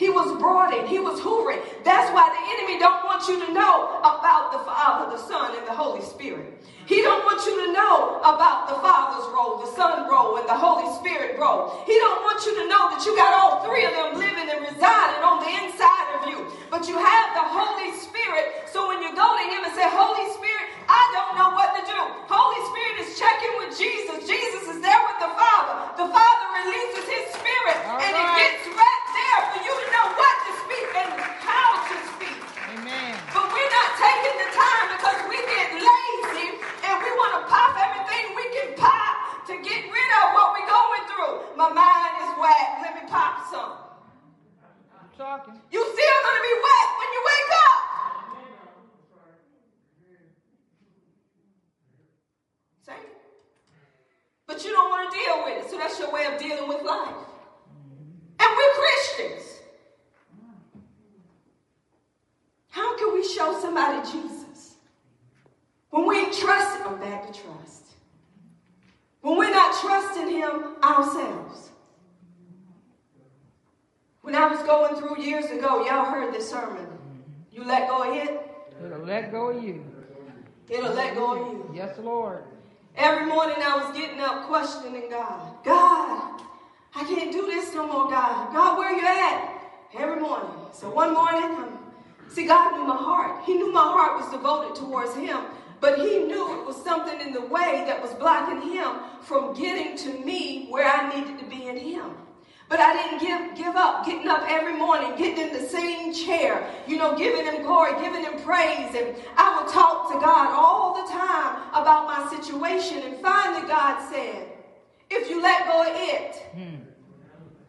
He was brooding. He was hoovering. That's why the enemy don't want you to know about the Father, the Son, and the Holy Spirit. He don't want you to know about the Father's role, the Son role, and the Holy Spirit role. He don't want you to know that you got all three of them living and residing on the inside of you. But you have the Holy Spirit. So when you go to Him and say, Holy Spirit, I don't know what to do. Holy Spirit is checking with Jesus. Jesus is there with the Father. The Father releases His Spirit, All and it gets right there for you to know what to speak and how to speak. Amen. But we're not taking the time because we get lazy and we want to pop everything we can pop to get rid of what we're going through. My mind is wet. Let me pop some. I'm talking. You still gonna be wet when you wake up. Same. But you don't want to deal with it, so that's your way of dealing with life. And we're Christians. How can we show somebody Jesus when we ain't trusting? I'm back to trust. When we're not trusting Him ourselves. When I was going through years ago, y'all heard this sermon. You let go of it, It'll let go of you. it'll let go of you. Yes, Lord. Every morning I was getting up questioning God. God, I can't do this no more, God. God, where you at? Every morning. So one morning, um, see, God knew my heart. He knew my heart was devoted towards Him, but He knew it was something in the way that was blocking Him from getting to me where I needed to be in Him. But I didn't give, give up, getting up every morning, getting in the same chair, you know, giving him glory, giving him praise. And I would talk to God all the time about my situation. And finally, God said, if you let go of it, hmm.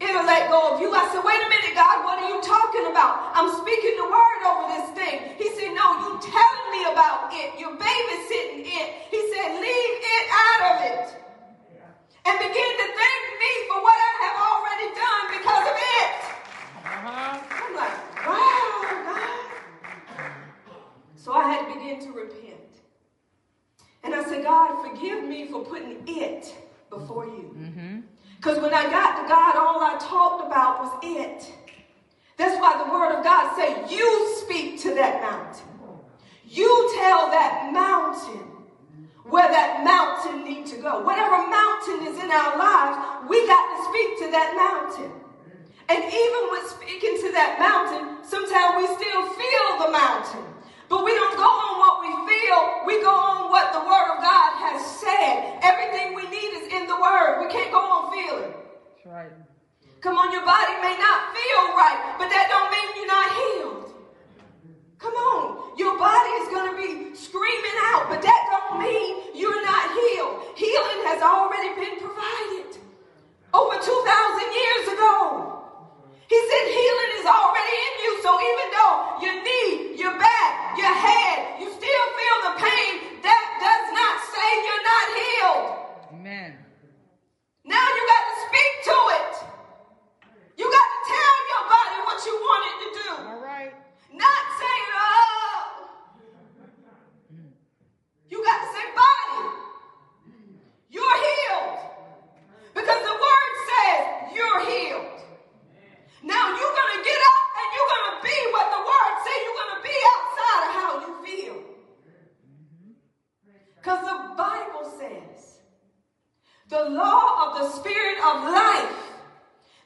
It'll let go of you. I said, wait a minute, God, what are you talking about? I'm speaking the word over this thing. He said, no, you telling me about it. You're babysitting it. He said, leave it out of it. And begin to thank me for what I have already done because of it. Uh-huh. I'm like, wow, God. So I had to begin to repent. And I said, God, forgive me for putting it before you. Mm-hmm. Because when I got to God, all I talked about was it. That's why the word of God say, you speak to that mountain. You tell that mountain where that mountain need to go. Whatever mountain is in our lives, we got to speak to that mountain. And even with speaking to that mountain, sometimes we still feel the mountain. But we don't go on what we feel, we go on what the Word of God has said. Everything we need is in the Word. We can't go on feeling. That's right. Come on, your body may not feel right, but that don't mean you're not healed. Come on, your body is going to be screaming out, but that don't mean you're not healed. Healing has already been provided over 2,000 years ago. He said healing is already in you, so even though your knee, your back, your head, you still feel the pain, that does not say you're not healed. Amen. Now you got to speak to it. You got to tell your body what you want it to do. All right. Not saying, oh. You got to say, body, you're healed. Because the word says you're healed. Now you're going to get up and you're going to be what the word says you're going to be outside of how you feel. Because the Bible says the law of the spirit of life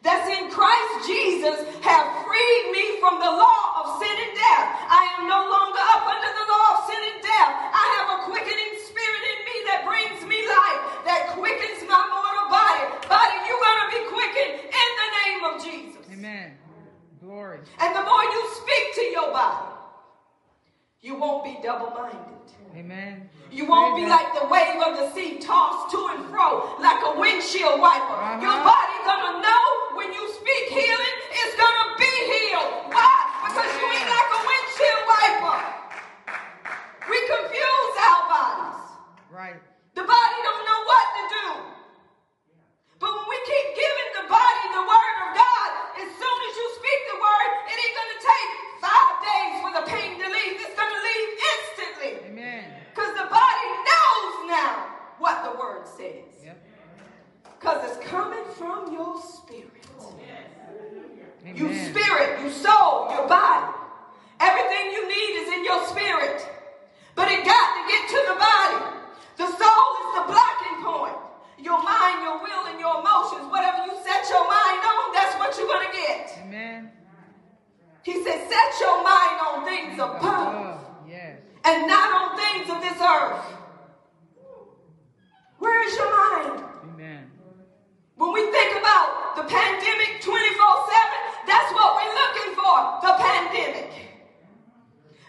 that's in Christ Jesus have freed me from the law of sin and death. I am no longer up under the law of sin and death. I have a quickening spirit in me that brings me life, that quickens my mortal body. Body, you're going to be quickened in the name of Jesus. Amen. Glory. And the more you speak to your body, you won't be double minded. Amen. You won't be like the wave of the sea tossed to and fro like a windshield wiper. Uh-huh. Your body gonna know when you speak healing, it's gonna be healed. Why? Because you ain't like a windshield wiper. We confuse our bodies. Right. The body don't know what to do. But when we keep giving the body the word of God, as soon as you speak the word, it ain't gonna take five days for the pain to leave. It's gonna leave instantly. Amen. Because the body knows now what the word says. Yep. Because it's coming from your spirit. Amen. You spirit, you soul, your body. Everything you need is in your spirit. But it got to get to the body. The soul is the blocking point. Your mind, your will, and your emotions, whatever you set your mind on, that's what you're going to get. Amen. He said, set your mind on things above. Yes. and not on things of this earth. Where is your mind? Amen. When we think about the pandemic 24 7, that's what we're looking for the pandemic.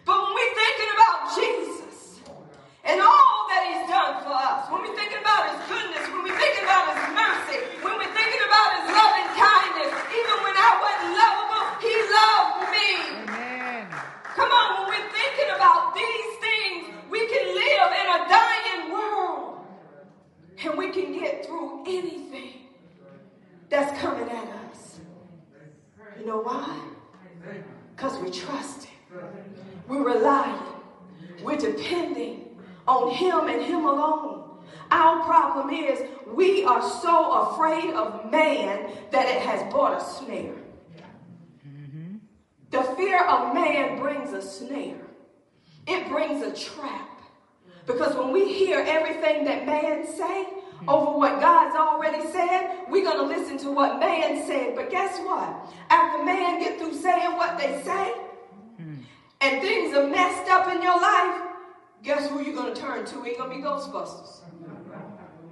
But when we're thinking about Jesus and all that He's done for us, when we're thinking about His goodness, when we're thinking about His mercy, when we're thinking about His loving kindness, even when I wasn't lovable, He loved me. Amen. Come on, when we're thinking about these things, we can live in a dying world and we can get through anything that's coming at us. You know why? Because we trust Him. We're relying. We're depending on Him and Him alone. Our problem is we are so afraid of man that it has brought a snare. The fear of man brings a snare. It brings a trap. Because when we hear everything that man say Mm-hmm. over what God's already said, we're going to listen to what man said. But guess what? After man get through saying what they say, mm-hmm. and things are messed up in your life, guess who you're going to turn to? Ain't going to be Ghostbusters.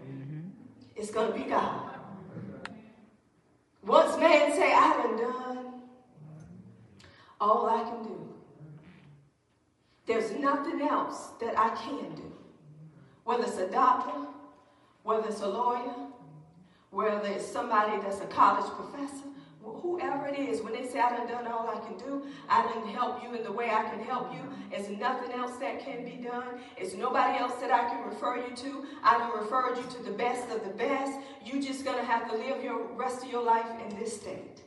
Mm-hmm. It's going to be God. Once man say, I done done all I can do. There's nothing else that I can do. Whether it's a doctor, whether it's a lawyer, whether it's somebody that's a college professor, whoever it is, when they say, I done done all I can do, I didn't help you in the way I can help you, there's nothing else that can be done. It's nobody else that I can refer you to. I done referred you to the best of the best. You just gonna have to live your rest of your life in this state.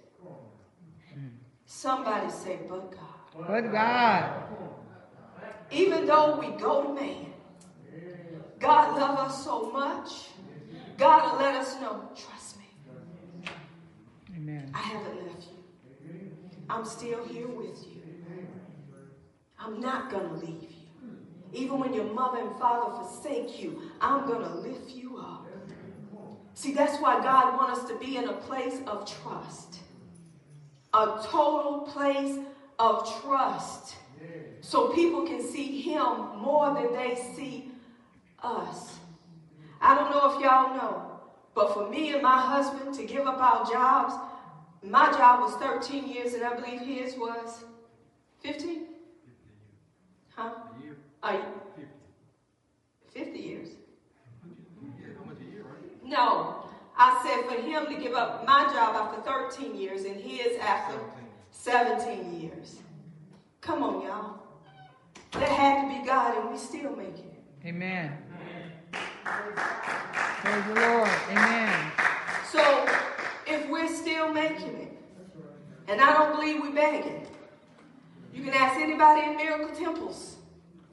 Somebody say, but God. But God. Even though we go to man, God love us so much. God will let us know, trust me. Amen. I haven't left you. I'm still here with you. I'm not going to leave you. Even when your mother and father forsake you, I'm going to lift you up. See, that's why God wants us to be in a place of trust. A total place of trust. So people can see Him more than they see us. I don't know if y'all know, but for me and my husband to give up our jobs, my job was 13 years, and I believe his was 15? Huh? A year. Uh, Fifty. 50 years. No, I said for him to give up my job after 13 years and his after 17 years. Come on, y'all. That had to be God, and we still make it. Amen. Praise the Lord. Amen. So if we're still making it, and I don't believe we're begging, you can ask anybody in miracle temples,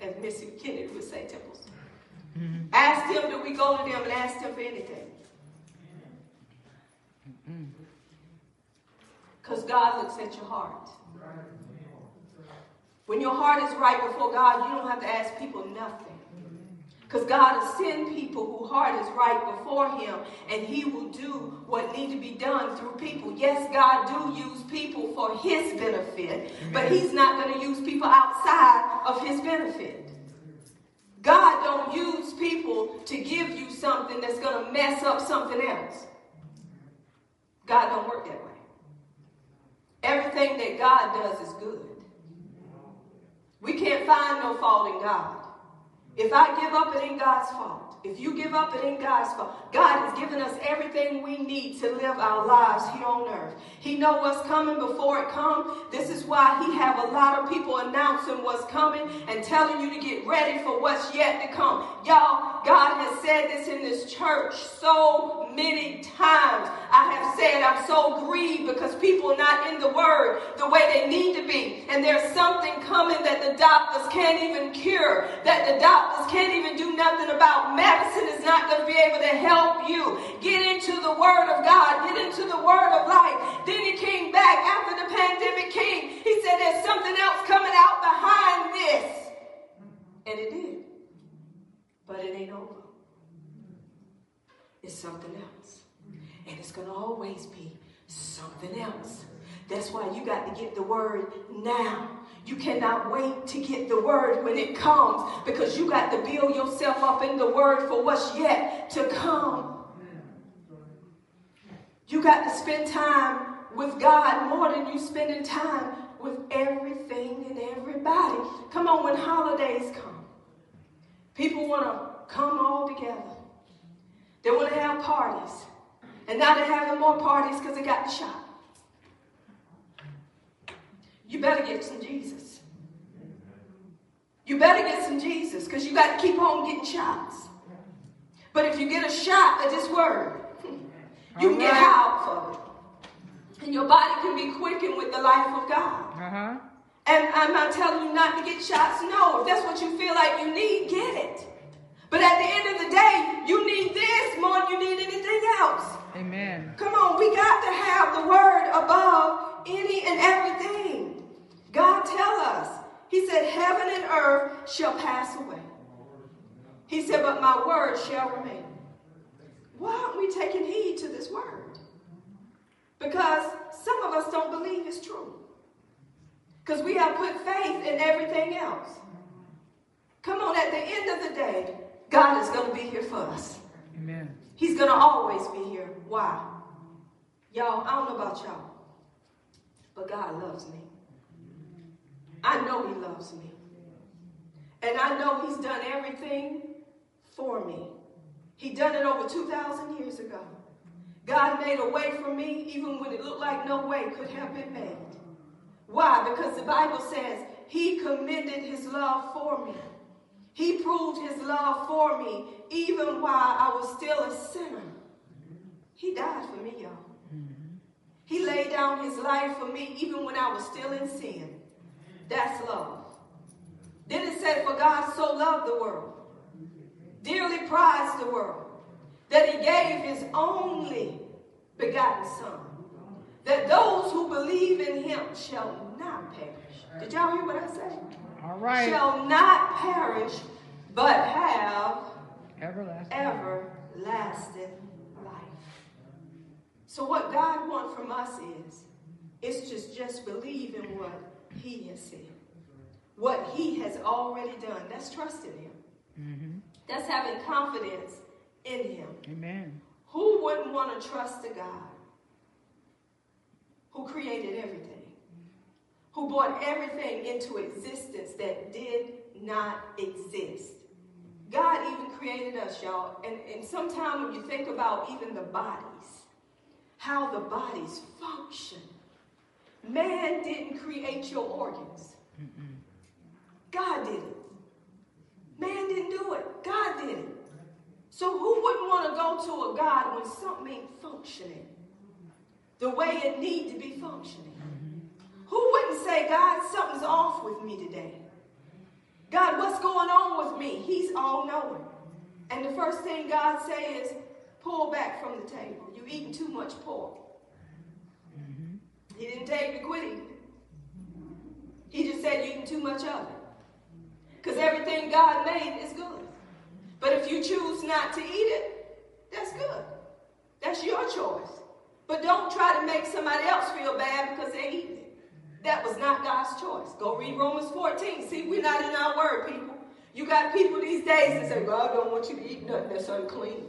as Missy Kennedy would say, temples. Mm-hmm. Ask them, do we go to them and ask them for anything? Mm-hmm. Because God looks at your heart. When your heart is right before God, you don't have to ask people nothing. Because God will send people whose heart is right before Him, and He will do what need to be done through people. Yes, God do use people for His benefit, but He's not going to use people outside of His benefit. God don't use people to give you something that's going to mess up something else. God don't work that way. Everything that God does is good. We can't find no fault in God. If I give up, it ain't God's fault. If you give up, it ain't God's fault. God has given us everything we need to live our lives here on earth. He know what's coming before it comes. This is why he have a lot of people announcing what's coming and telling you to get ready for what's yet to come. Y'all, God has said this in this church so many times. I have said I'm so grieved because people are not in the word the way they need to be. And there's something coming that the doctors can't even cure, that the doctors can't even do nothing about. Medicine is not going to be able to help you. Get into the word of God, get into the word of life. Then he came back after the pandemic came. He said there's something else coming out behind this. And it did. But it ain't over. It's something else. And it's going to always be something else. That's why you got to get the word now. You cannot wait to get the word when it comes because you got to build yourself up in the word for what's yet to come. You got to spend time with God more than you spending time with everything and everybody. Come on, when holidays come, people want to come all together. They want to have parties. And now they're having more parties because they got the shot. You better get some Jesus. You better get some Jesus because you got to keep on getting shots. But if you get a shot of this word, you can get All right. high off of it. And your body can be quickened with the life of God. Uh huh. And I'm not telling you not to get shots. No, if that's what you feel like you need, get it. But at the end of the day, you need this more than you need anything else. Amen. Come on, we got to have the word above any and everything. God tell us. He said, heaven and earth shall pass away. He said, but my word shall remain. Why aren't we taking heed to this word? Because some of us don't believe it's true. Because we have put faith in everything else. Come on, at the end of the day, God is going to be here for us. Amen. He's going to always be here. Why? Y'all, I don't know about y'all, but God loves me. I know He loves me. And I know He's done everything for me. He done it over 2,000 years ago. God made a way for me even when it looked like no way could have been made. Why? Because the Bible says He commended His love for me. He proved His love for me even while I was still a sinner. He died for me, y'all. He laid down His life for me even when I was still in sin. That's love. Then it said, For God so loved the world dearly prized the world, that he gave his only begotten Son, that those who believe in him shall not perish. Did y'all hear what I said? All right. Shall not perish, but have Everlasting. everlasting life. So what God wants from us is, is just just believe in what He has said, what He has already done. That's trusting Him. Mm-hmm. That's having confidence in Him. Amen. Who wouldn't want to trust a God who created everything? Who brought everything into existence that did not exist? God even created us, y'all. And, and sometimes when you think about even the bodies, how the bodies function, man didn't create your organs. God did it. Man didn't do it. God did it. So who wouldn't want to go to a God when something ain't functioning the way it need to be functioning? Say, God, something's off with me today? God, what's going on with me? He's all knowing. And the first thing God says, pull back from the table. You're eating too much pork. He didn't tell you to quit eating. He just said you're eating too much of it. Because everything God made is good. But if you choose not to eat it, that's good. That's your choice. But don't try to make somebody else feel bad because they eat. That was not God's choice. Go read Romans 14. See, we're not in our word, people. You got people these days that say, God don't want you to eat nothing that's unclean.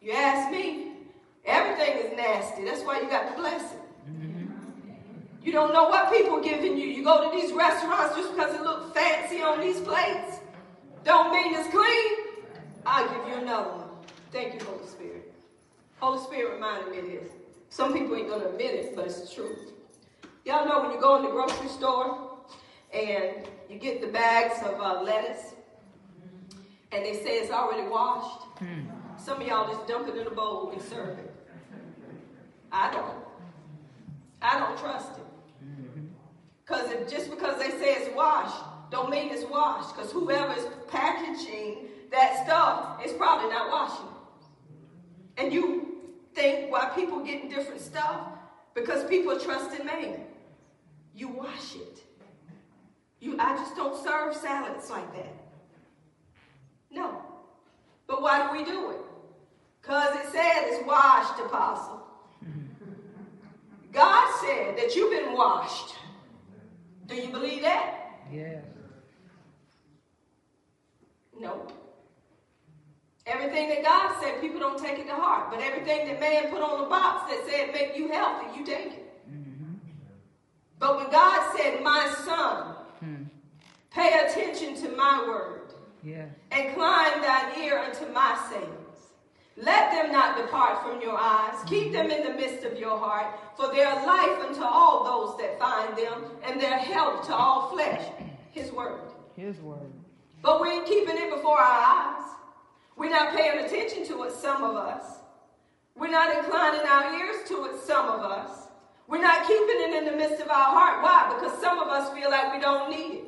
You ask me, everything is nasty. That's why you got the blessing. Mm-hmm. You don't know what people giving you. You go to these restaurants just because it looks fancy on these plates. Don't mean it's clean. I'll give you another one. Thank you, Holy Spirit. Holy Spirit reminded me of this. Some people ain't going to admit it, but it's the truth. Y'all know when you go in the grocery store and you get the bags of uh, lettuce and they say it's already washed. Some of y'all just dump it in a bowl and serve it. I don't. I don't trust it. Because just because they say it's washed, don't mean it's washed. Because whoever is packaging that stuff is probably not washing it. And you think why people getting different stuff? Because people trust in man. You wash it. You, I just don't serve salads like that. No. But why do we do it? Because it said it's washed, apostle. God said that you've been washed. Do you believe that? Yes. Nope. Everything that God said, people don't take it to heart. But everything that man put on the box that said make you healthy, you take it. But when God said, My son, Hmm. pay attention to my word, Yes. incline thine ear unto my sayings. Let them not depart from your eyes. Keep them in the midst of your heart, for they are life unto all those that find them, and their health to all flesh. His word. His word. But we ain't keeping it before our eyes. We're not paying attention to it, some of us. We're not inclining our ears to it, some of us. We're not keeping it in the midst of our heart. Why? Because some of us feel like we don't need it.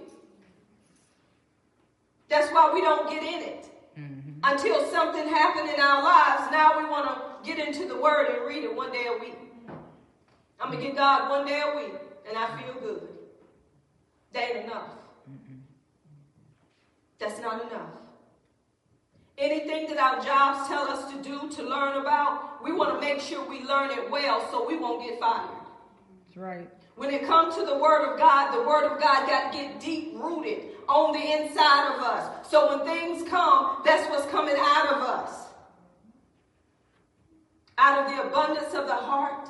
That's why we don't get in it. Mm-hmm. Until something happened in our lives, now we want to get into the Word and read it one day a week. I'm going to get God one day a week, and I feel good. That ain't enough. That's not enough. Anything that our jobs tell us to do, to learn about, we want to make sure we learn it well so we won't get fired. That's right. When it comes to the Word of God, the Word of God got to get deep rooted on the inside of us. So when things come, that's what's coming out of us. Out of the abundance of the heart,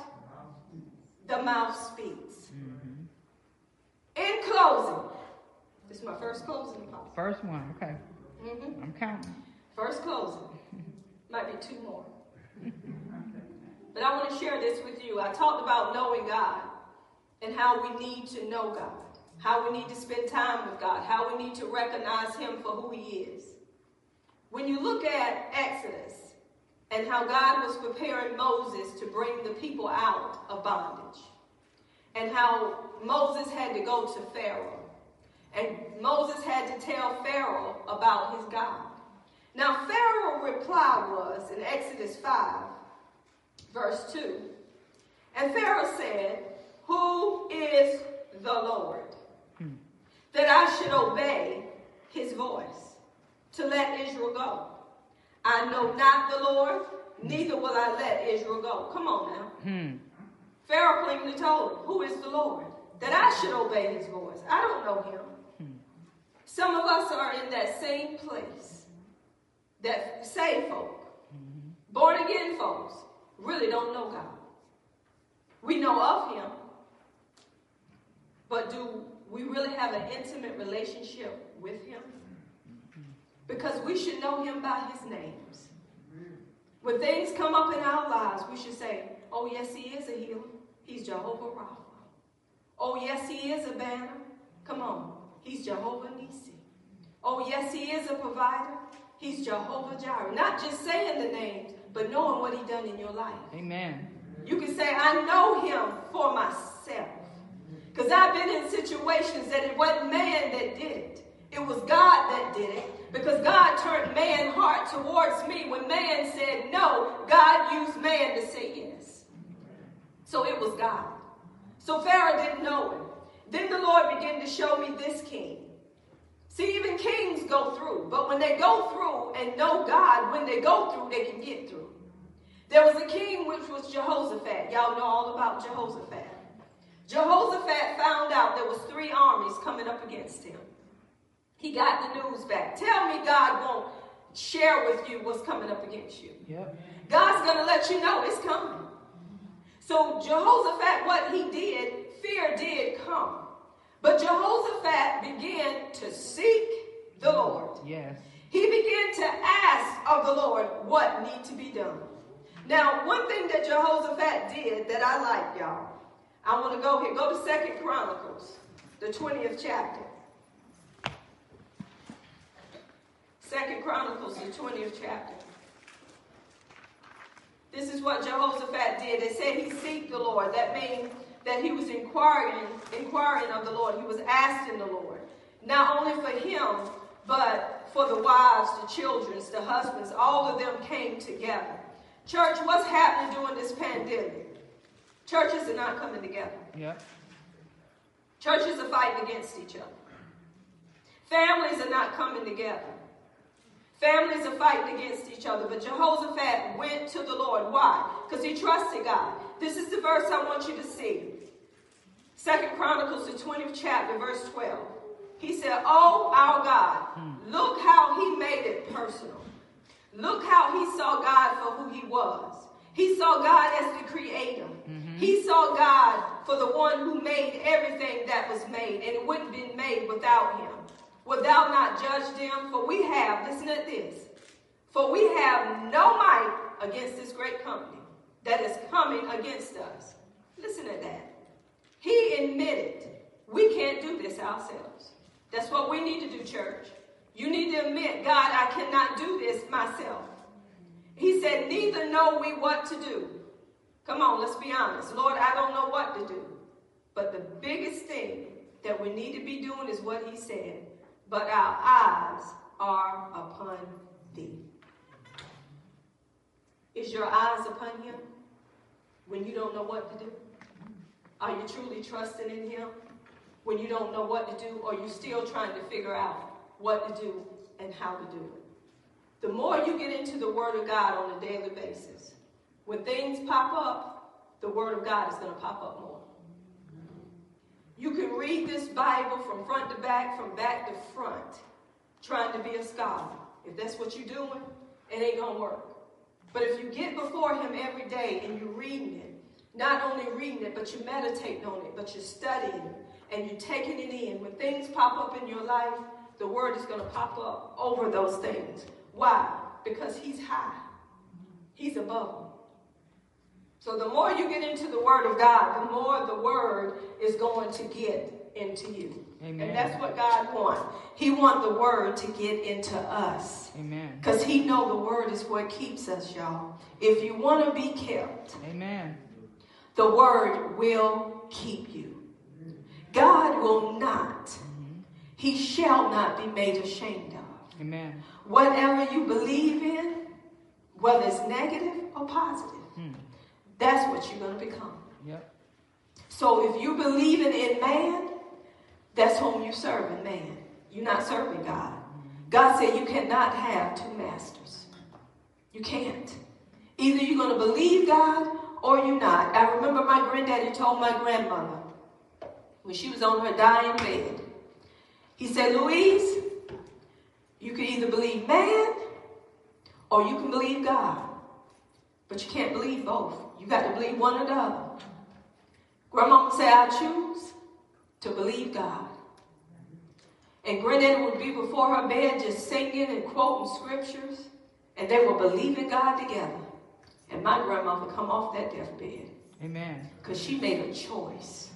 the mouth speaks. In closing, this is my first closing. First one. Okay. Mhm. I'm counting. First closing. Might be two more. But I want to share this with you. I talked about knowing God and how we need to know God, how we need to spend time with God, how we need to recognize Him for who He is. When you look at Exodus and how God was preparing Moses to bring the people out of bondage, and how Moses had to go to Pharaoh, And Moses had to tell Pharaoh about his God. Now, Pharaoh's reply was in Exodus 5, verse 2. And Pharaoh said, Who is the Lord? That I should obey his voice to let Israel go. I know not the Lord, neither will I let Israel go. Come on now. Hmm. Pharaoh plainly told him, Who is the Lord? That I should obey his voice. I don't know him. Some of us are in that same place. That saved folk, born again folks, really don't know God. We know of him, but do we really have an intimate relationship with him? Because we should know him by his names. When things come up in our lives, we should say, Oh, yes, he is a healer. He's Jehovah Rapha. Oh, yes, he is a banner. Come on. He's Jehovah Nisi. Oh, yes, he is a provider. He's Jehovah Jireh. Not just saying the names, but knowing what he done in your life. Amen. You can say, I know him for myself. Because I've been in situations that it wasn't man that did it. It was God that did it. Because God turned man's heart towards me. When man said no, God used man to say yes. So it was God. So Pharaoh didn't know him. Then the Lord began to show me this king. See, even kings go through, but when they go through and know God, when they go through, they can get through. There was a king which was Jehoshaphat. Y'all know all about Jehoshaphat. Jehoshaphat found out there was three armies coming up against him. He got the news back. Tell me God won't share with you what's coming up against you. Yep. God's going to let you know it's coming. So Jehoshaphat, what he did, fear did come. But Jehoshaphat began to seek the Lord. Yes. He began to ask of the Lord what need to be done. Now, one thing that Jehoshaphat did that I like, y'all, I want to go here. Go to Second Chronicles, the 20th chapter. Second Chronicles, the 20th chapter. This is what Jehoshaphat did. It said he seeked the Lord. That means that he was inquiring, inquiring of the Lord. He was asking the Lord. Not only for him, but for the wives, the children, the husbands, all of them came together. Church, what's happening during this pandemic? Churches are not coming together. Yeah. Churches are fighting against each other. Families are not coming together. Families are fighting against each other. But Jehoshaphat went to the Lord. Why? Because he trusted God. This is the verse I want you to see. Second Chronicles, the 20th chapter, verse 12. He said, Oh, our God, look how he made it personal. Look how he saw God for who he was. He saw God as the creator. Mm-hmm. He saw God for the one who made everything that was made, and it wouldn't have been made without him. Would thou not judge them? For we have, listen to this, for we have no might against this great company that is coming against us. Listen to that. He admitted we can't do this ourselves. That's what we need to do, church. You need to admit, God, I cannot do this myself. He said, Neither know we what to do. Come on, let's be honest. Lord, I don't know what to do. But the biggest thing that we need to be doing is what He said. But our eyes are upon Thee. Is your eyes upon Him when you don't know what to do? Are you truly trusting in Him when you don't know what to do, or you still trying to figure out what to do and how to do it? The more you get into the Word of God on a daily basis, when things pop up, the Word of God is going to pop up more. You can read this Bible from front to back, from back to front, trying to be a scholar. If that's what you're doing, it ain't going to work. But if you get before Him every day and you're reading it, not only reading it, but you're meditating on it, but you're studying and you're taking it in, when things pop up in your life, the Word is going to pop up over those things. Why? Because He's high, He's above them. So the more you get into the Word of God, the more the Word is going to get into you. Amen. And that's what God wants. He wants the Word to get into us. Amen. Because He know the Word is what keeps us, y'all. If you want to be kept, Amen. The Word will keep you. God will not. he shall not be made ashamed of. Amen. Whatever you believe in, whether it's negative or positive, Mm. that's what you're going to become. Yep. So if you believe in, in man, that's whom you serving man. You're not serving God. God said you cannot have two masters. You can't. Either you're going to believe God or you're not. I remember my granddaddy told my grandmother when she was on her dying bed, he said, Louise, you can either believe man or you can believe God. But you can't believe both. You got to believe one or the other. Grandmama said, I choose to believe God. And granddaddy would be before her bed just singing and quoting scriptures. And they were believing God together. And my grandmother come off that deathbed Amen. because she made a choice.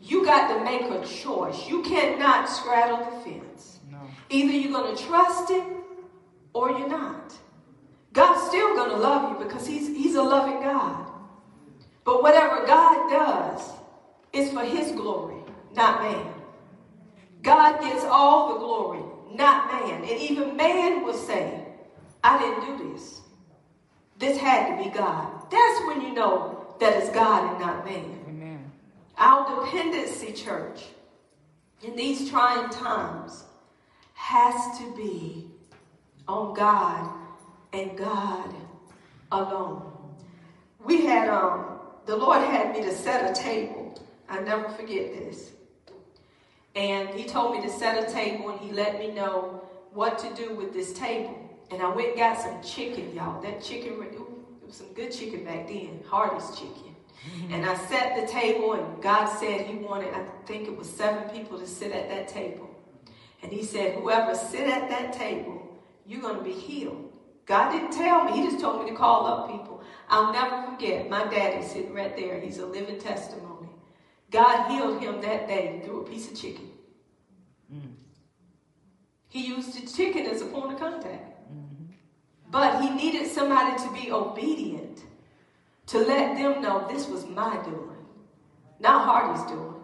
You got to make a choice. You cannot straddle the fence. No. Either you're going to trust him or you're not. God's still going to love you because he's, he's a loving God. But whatever God does is for his glory, not man. God gets all the glory, not man. And even man will say, I didn't do this. This had to be God. That's when you know that it's God and not man. Amen. Our dependency, church, in these trying times has to be on God and God alone. We had, um, the Lord had me to set a table. I never forget this. And He told me to set a table and He let me know what to do with this table. And I went and got some chicken, y'all. That chicken, it was some good chicken back then, Hardee's chicken. And I set the table, and God said He wanted, I think it was seven people to sit at that table. And He said, Whoever sit at that table, you're going to be healed. God didn't tell me, He just told me to call up people. I'll never forget my daddy sitting right there. He's a living testimony. God healed him that day through a piece of chicken. Mm. He used the chicken as a point of contact. But he needed somebody to be obedient to let them know this was my doing, not Hardee's doing.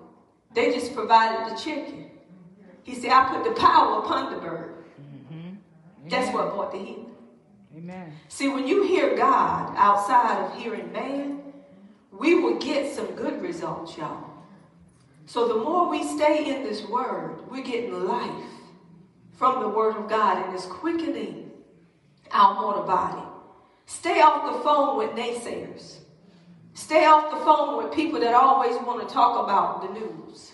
They just provided the chicken. He said, I put the power upon the bird. Mm-hmm. That's what brought the healing. Amen. See, when you hear God outside of hearing man, we will get some good results, y'all. So the more we stay in this word, we're getting life from the word of God and it's quickening our mortal body. Stay off the phone with naysayers. Stay off the phone with people that always want to talk about the news.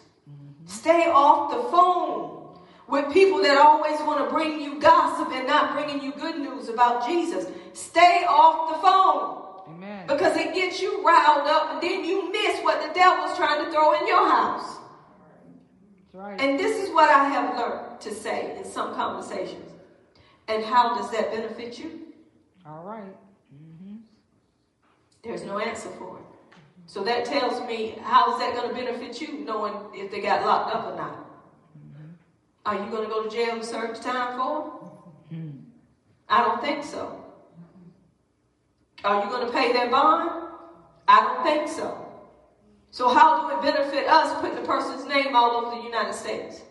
Stay off the phone with people that always want to bring you gossip and not bringing you good news about Jesus. Stay off the phone Amen. because it gets you riled up and then you miss what the devil's trying to throw in your house. That's right. And this is what I have learned to say in some conversations. And how does that benefit you? All right. Mm-hmm. There's no answer for it. So that tells me how is that going to benefit you knowing if they got locked up or not? Are you going to go to jail and serve time for it? Mm. I don't think so. Are you going to pay that bond? I don't think so. So how do it benefit us putting the person's name all over the United States?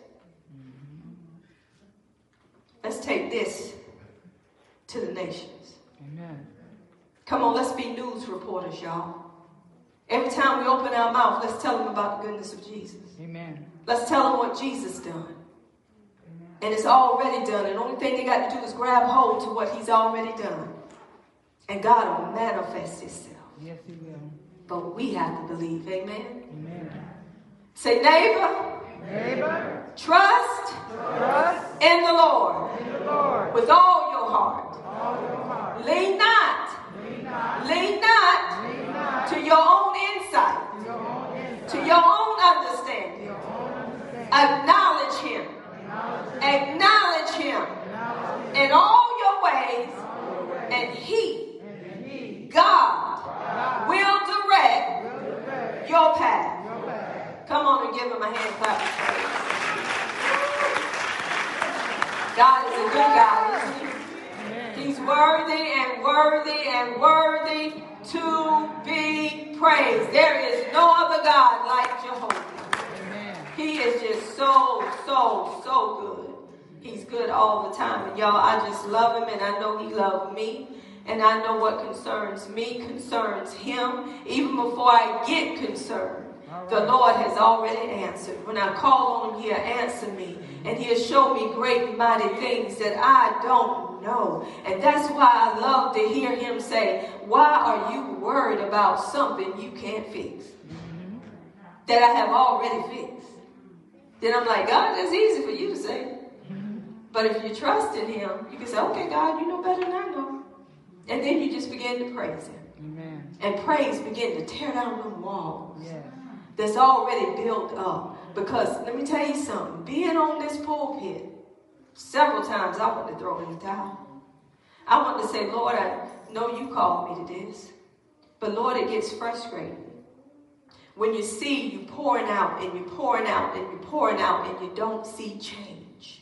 Let's take this to the nations. Amen. Come on, let's be news reporters, y'all. Every time we open our mouth, let's tell them about the goodness of Jesus. Amen. Let's tell them what Jesus done. And it's already done. And the only thing they got to do is grab hold to what he's already done. And God will manifest himself. Yes, He will. But we have to believe. Amen. Amen. Say, neighbor, Neighbor, trust trust in the Lord in the Lord. with all your heart. All your heart. Lean not, Lean not, lean not to your own insight, to your own insight, to your own understanding. your own understanding. Acknowledge him. Acknowledge him Acknowledge in all your ways, all your ways, and he, and He, God, God, will direct will direct your path. your path. Come on and give him a hand clap. of praise. Is God. He's worthy and worthy and worthy to be praised. There is no other God like Jehovah. He is just so, so, so good. He's good all the time. And y'all, I just love him and I know he loves me. And I know what concerns me concerns him. Even before I get concerned, the Lord has already answered. When I call on him, he'll answer me. And he'll show me great and mighty things that I don't know. And that's why I love to hear him say, Why are you worried about something you can't fix? Mm-hmm. That I have already fixed. Then I'm like, God, that's easy for you to say. Mm-hmm. But if you trust in him, you can say, Okay, God, you know better than I know. And then you just begin to praise him. Amen. And praise begin to tear down the walls Yes. That's already built up. Because let me tell you something, being on this pulpit, several times I want to throw in the towel. I want to say, Lord, I know you called me to this. But Lord, it gets frustrating. When you see you pouring out and you're pouring out and you're pouring out and you don't see change.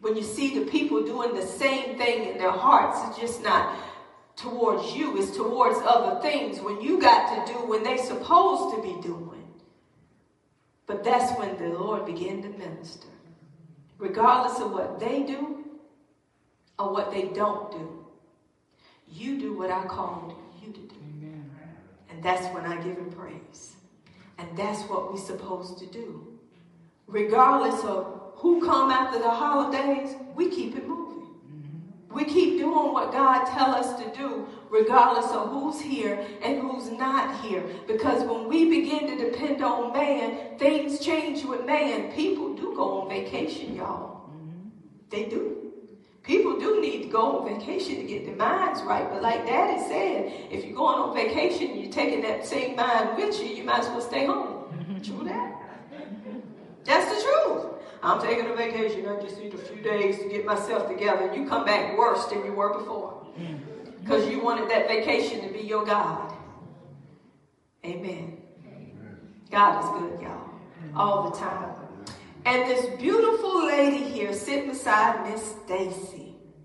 When you see the people doing the same thing in their hearts, it's just not towards you, it's towards other things when you got to do when they supposed to be doing. But that's when the Lord began to minister. Regardless of what they do or what they don't do, you do what I called you to do. Amen. And that's when I give him praise. And that's what we're supposed to do. Regardless of who come after the holidays, we keep it moving. Mm-hmm. We keep doing what God tell us to do, regardless of who's here and who's not here. Because when we begin to depend on man, things change with man. People do go on vacation, y'all. They do. People do need to go on vacation to get their minds right. But like Daddy said, if you're going on vacation and you're taking that same mind with you, you might as well stay home. True that. That's the truth. I'm taking a vacation. I just need a few days to get myself together. And You come back worse than you were before. Because you wanted that vacation to be your God. Amen. God is good, y'all. All the time. And this beautiful lady here sitting beside Miss Stacy.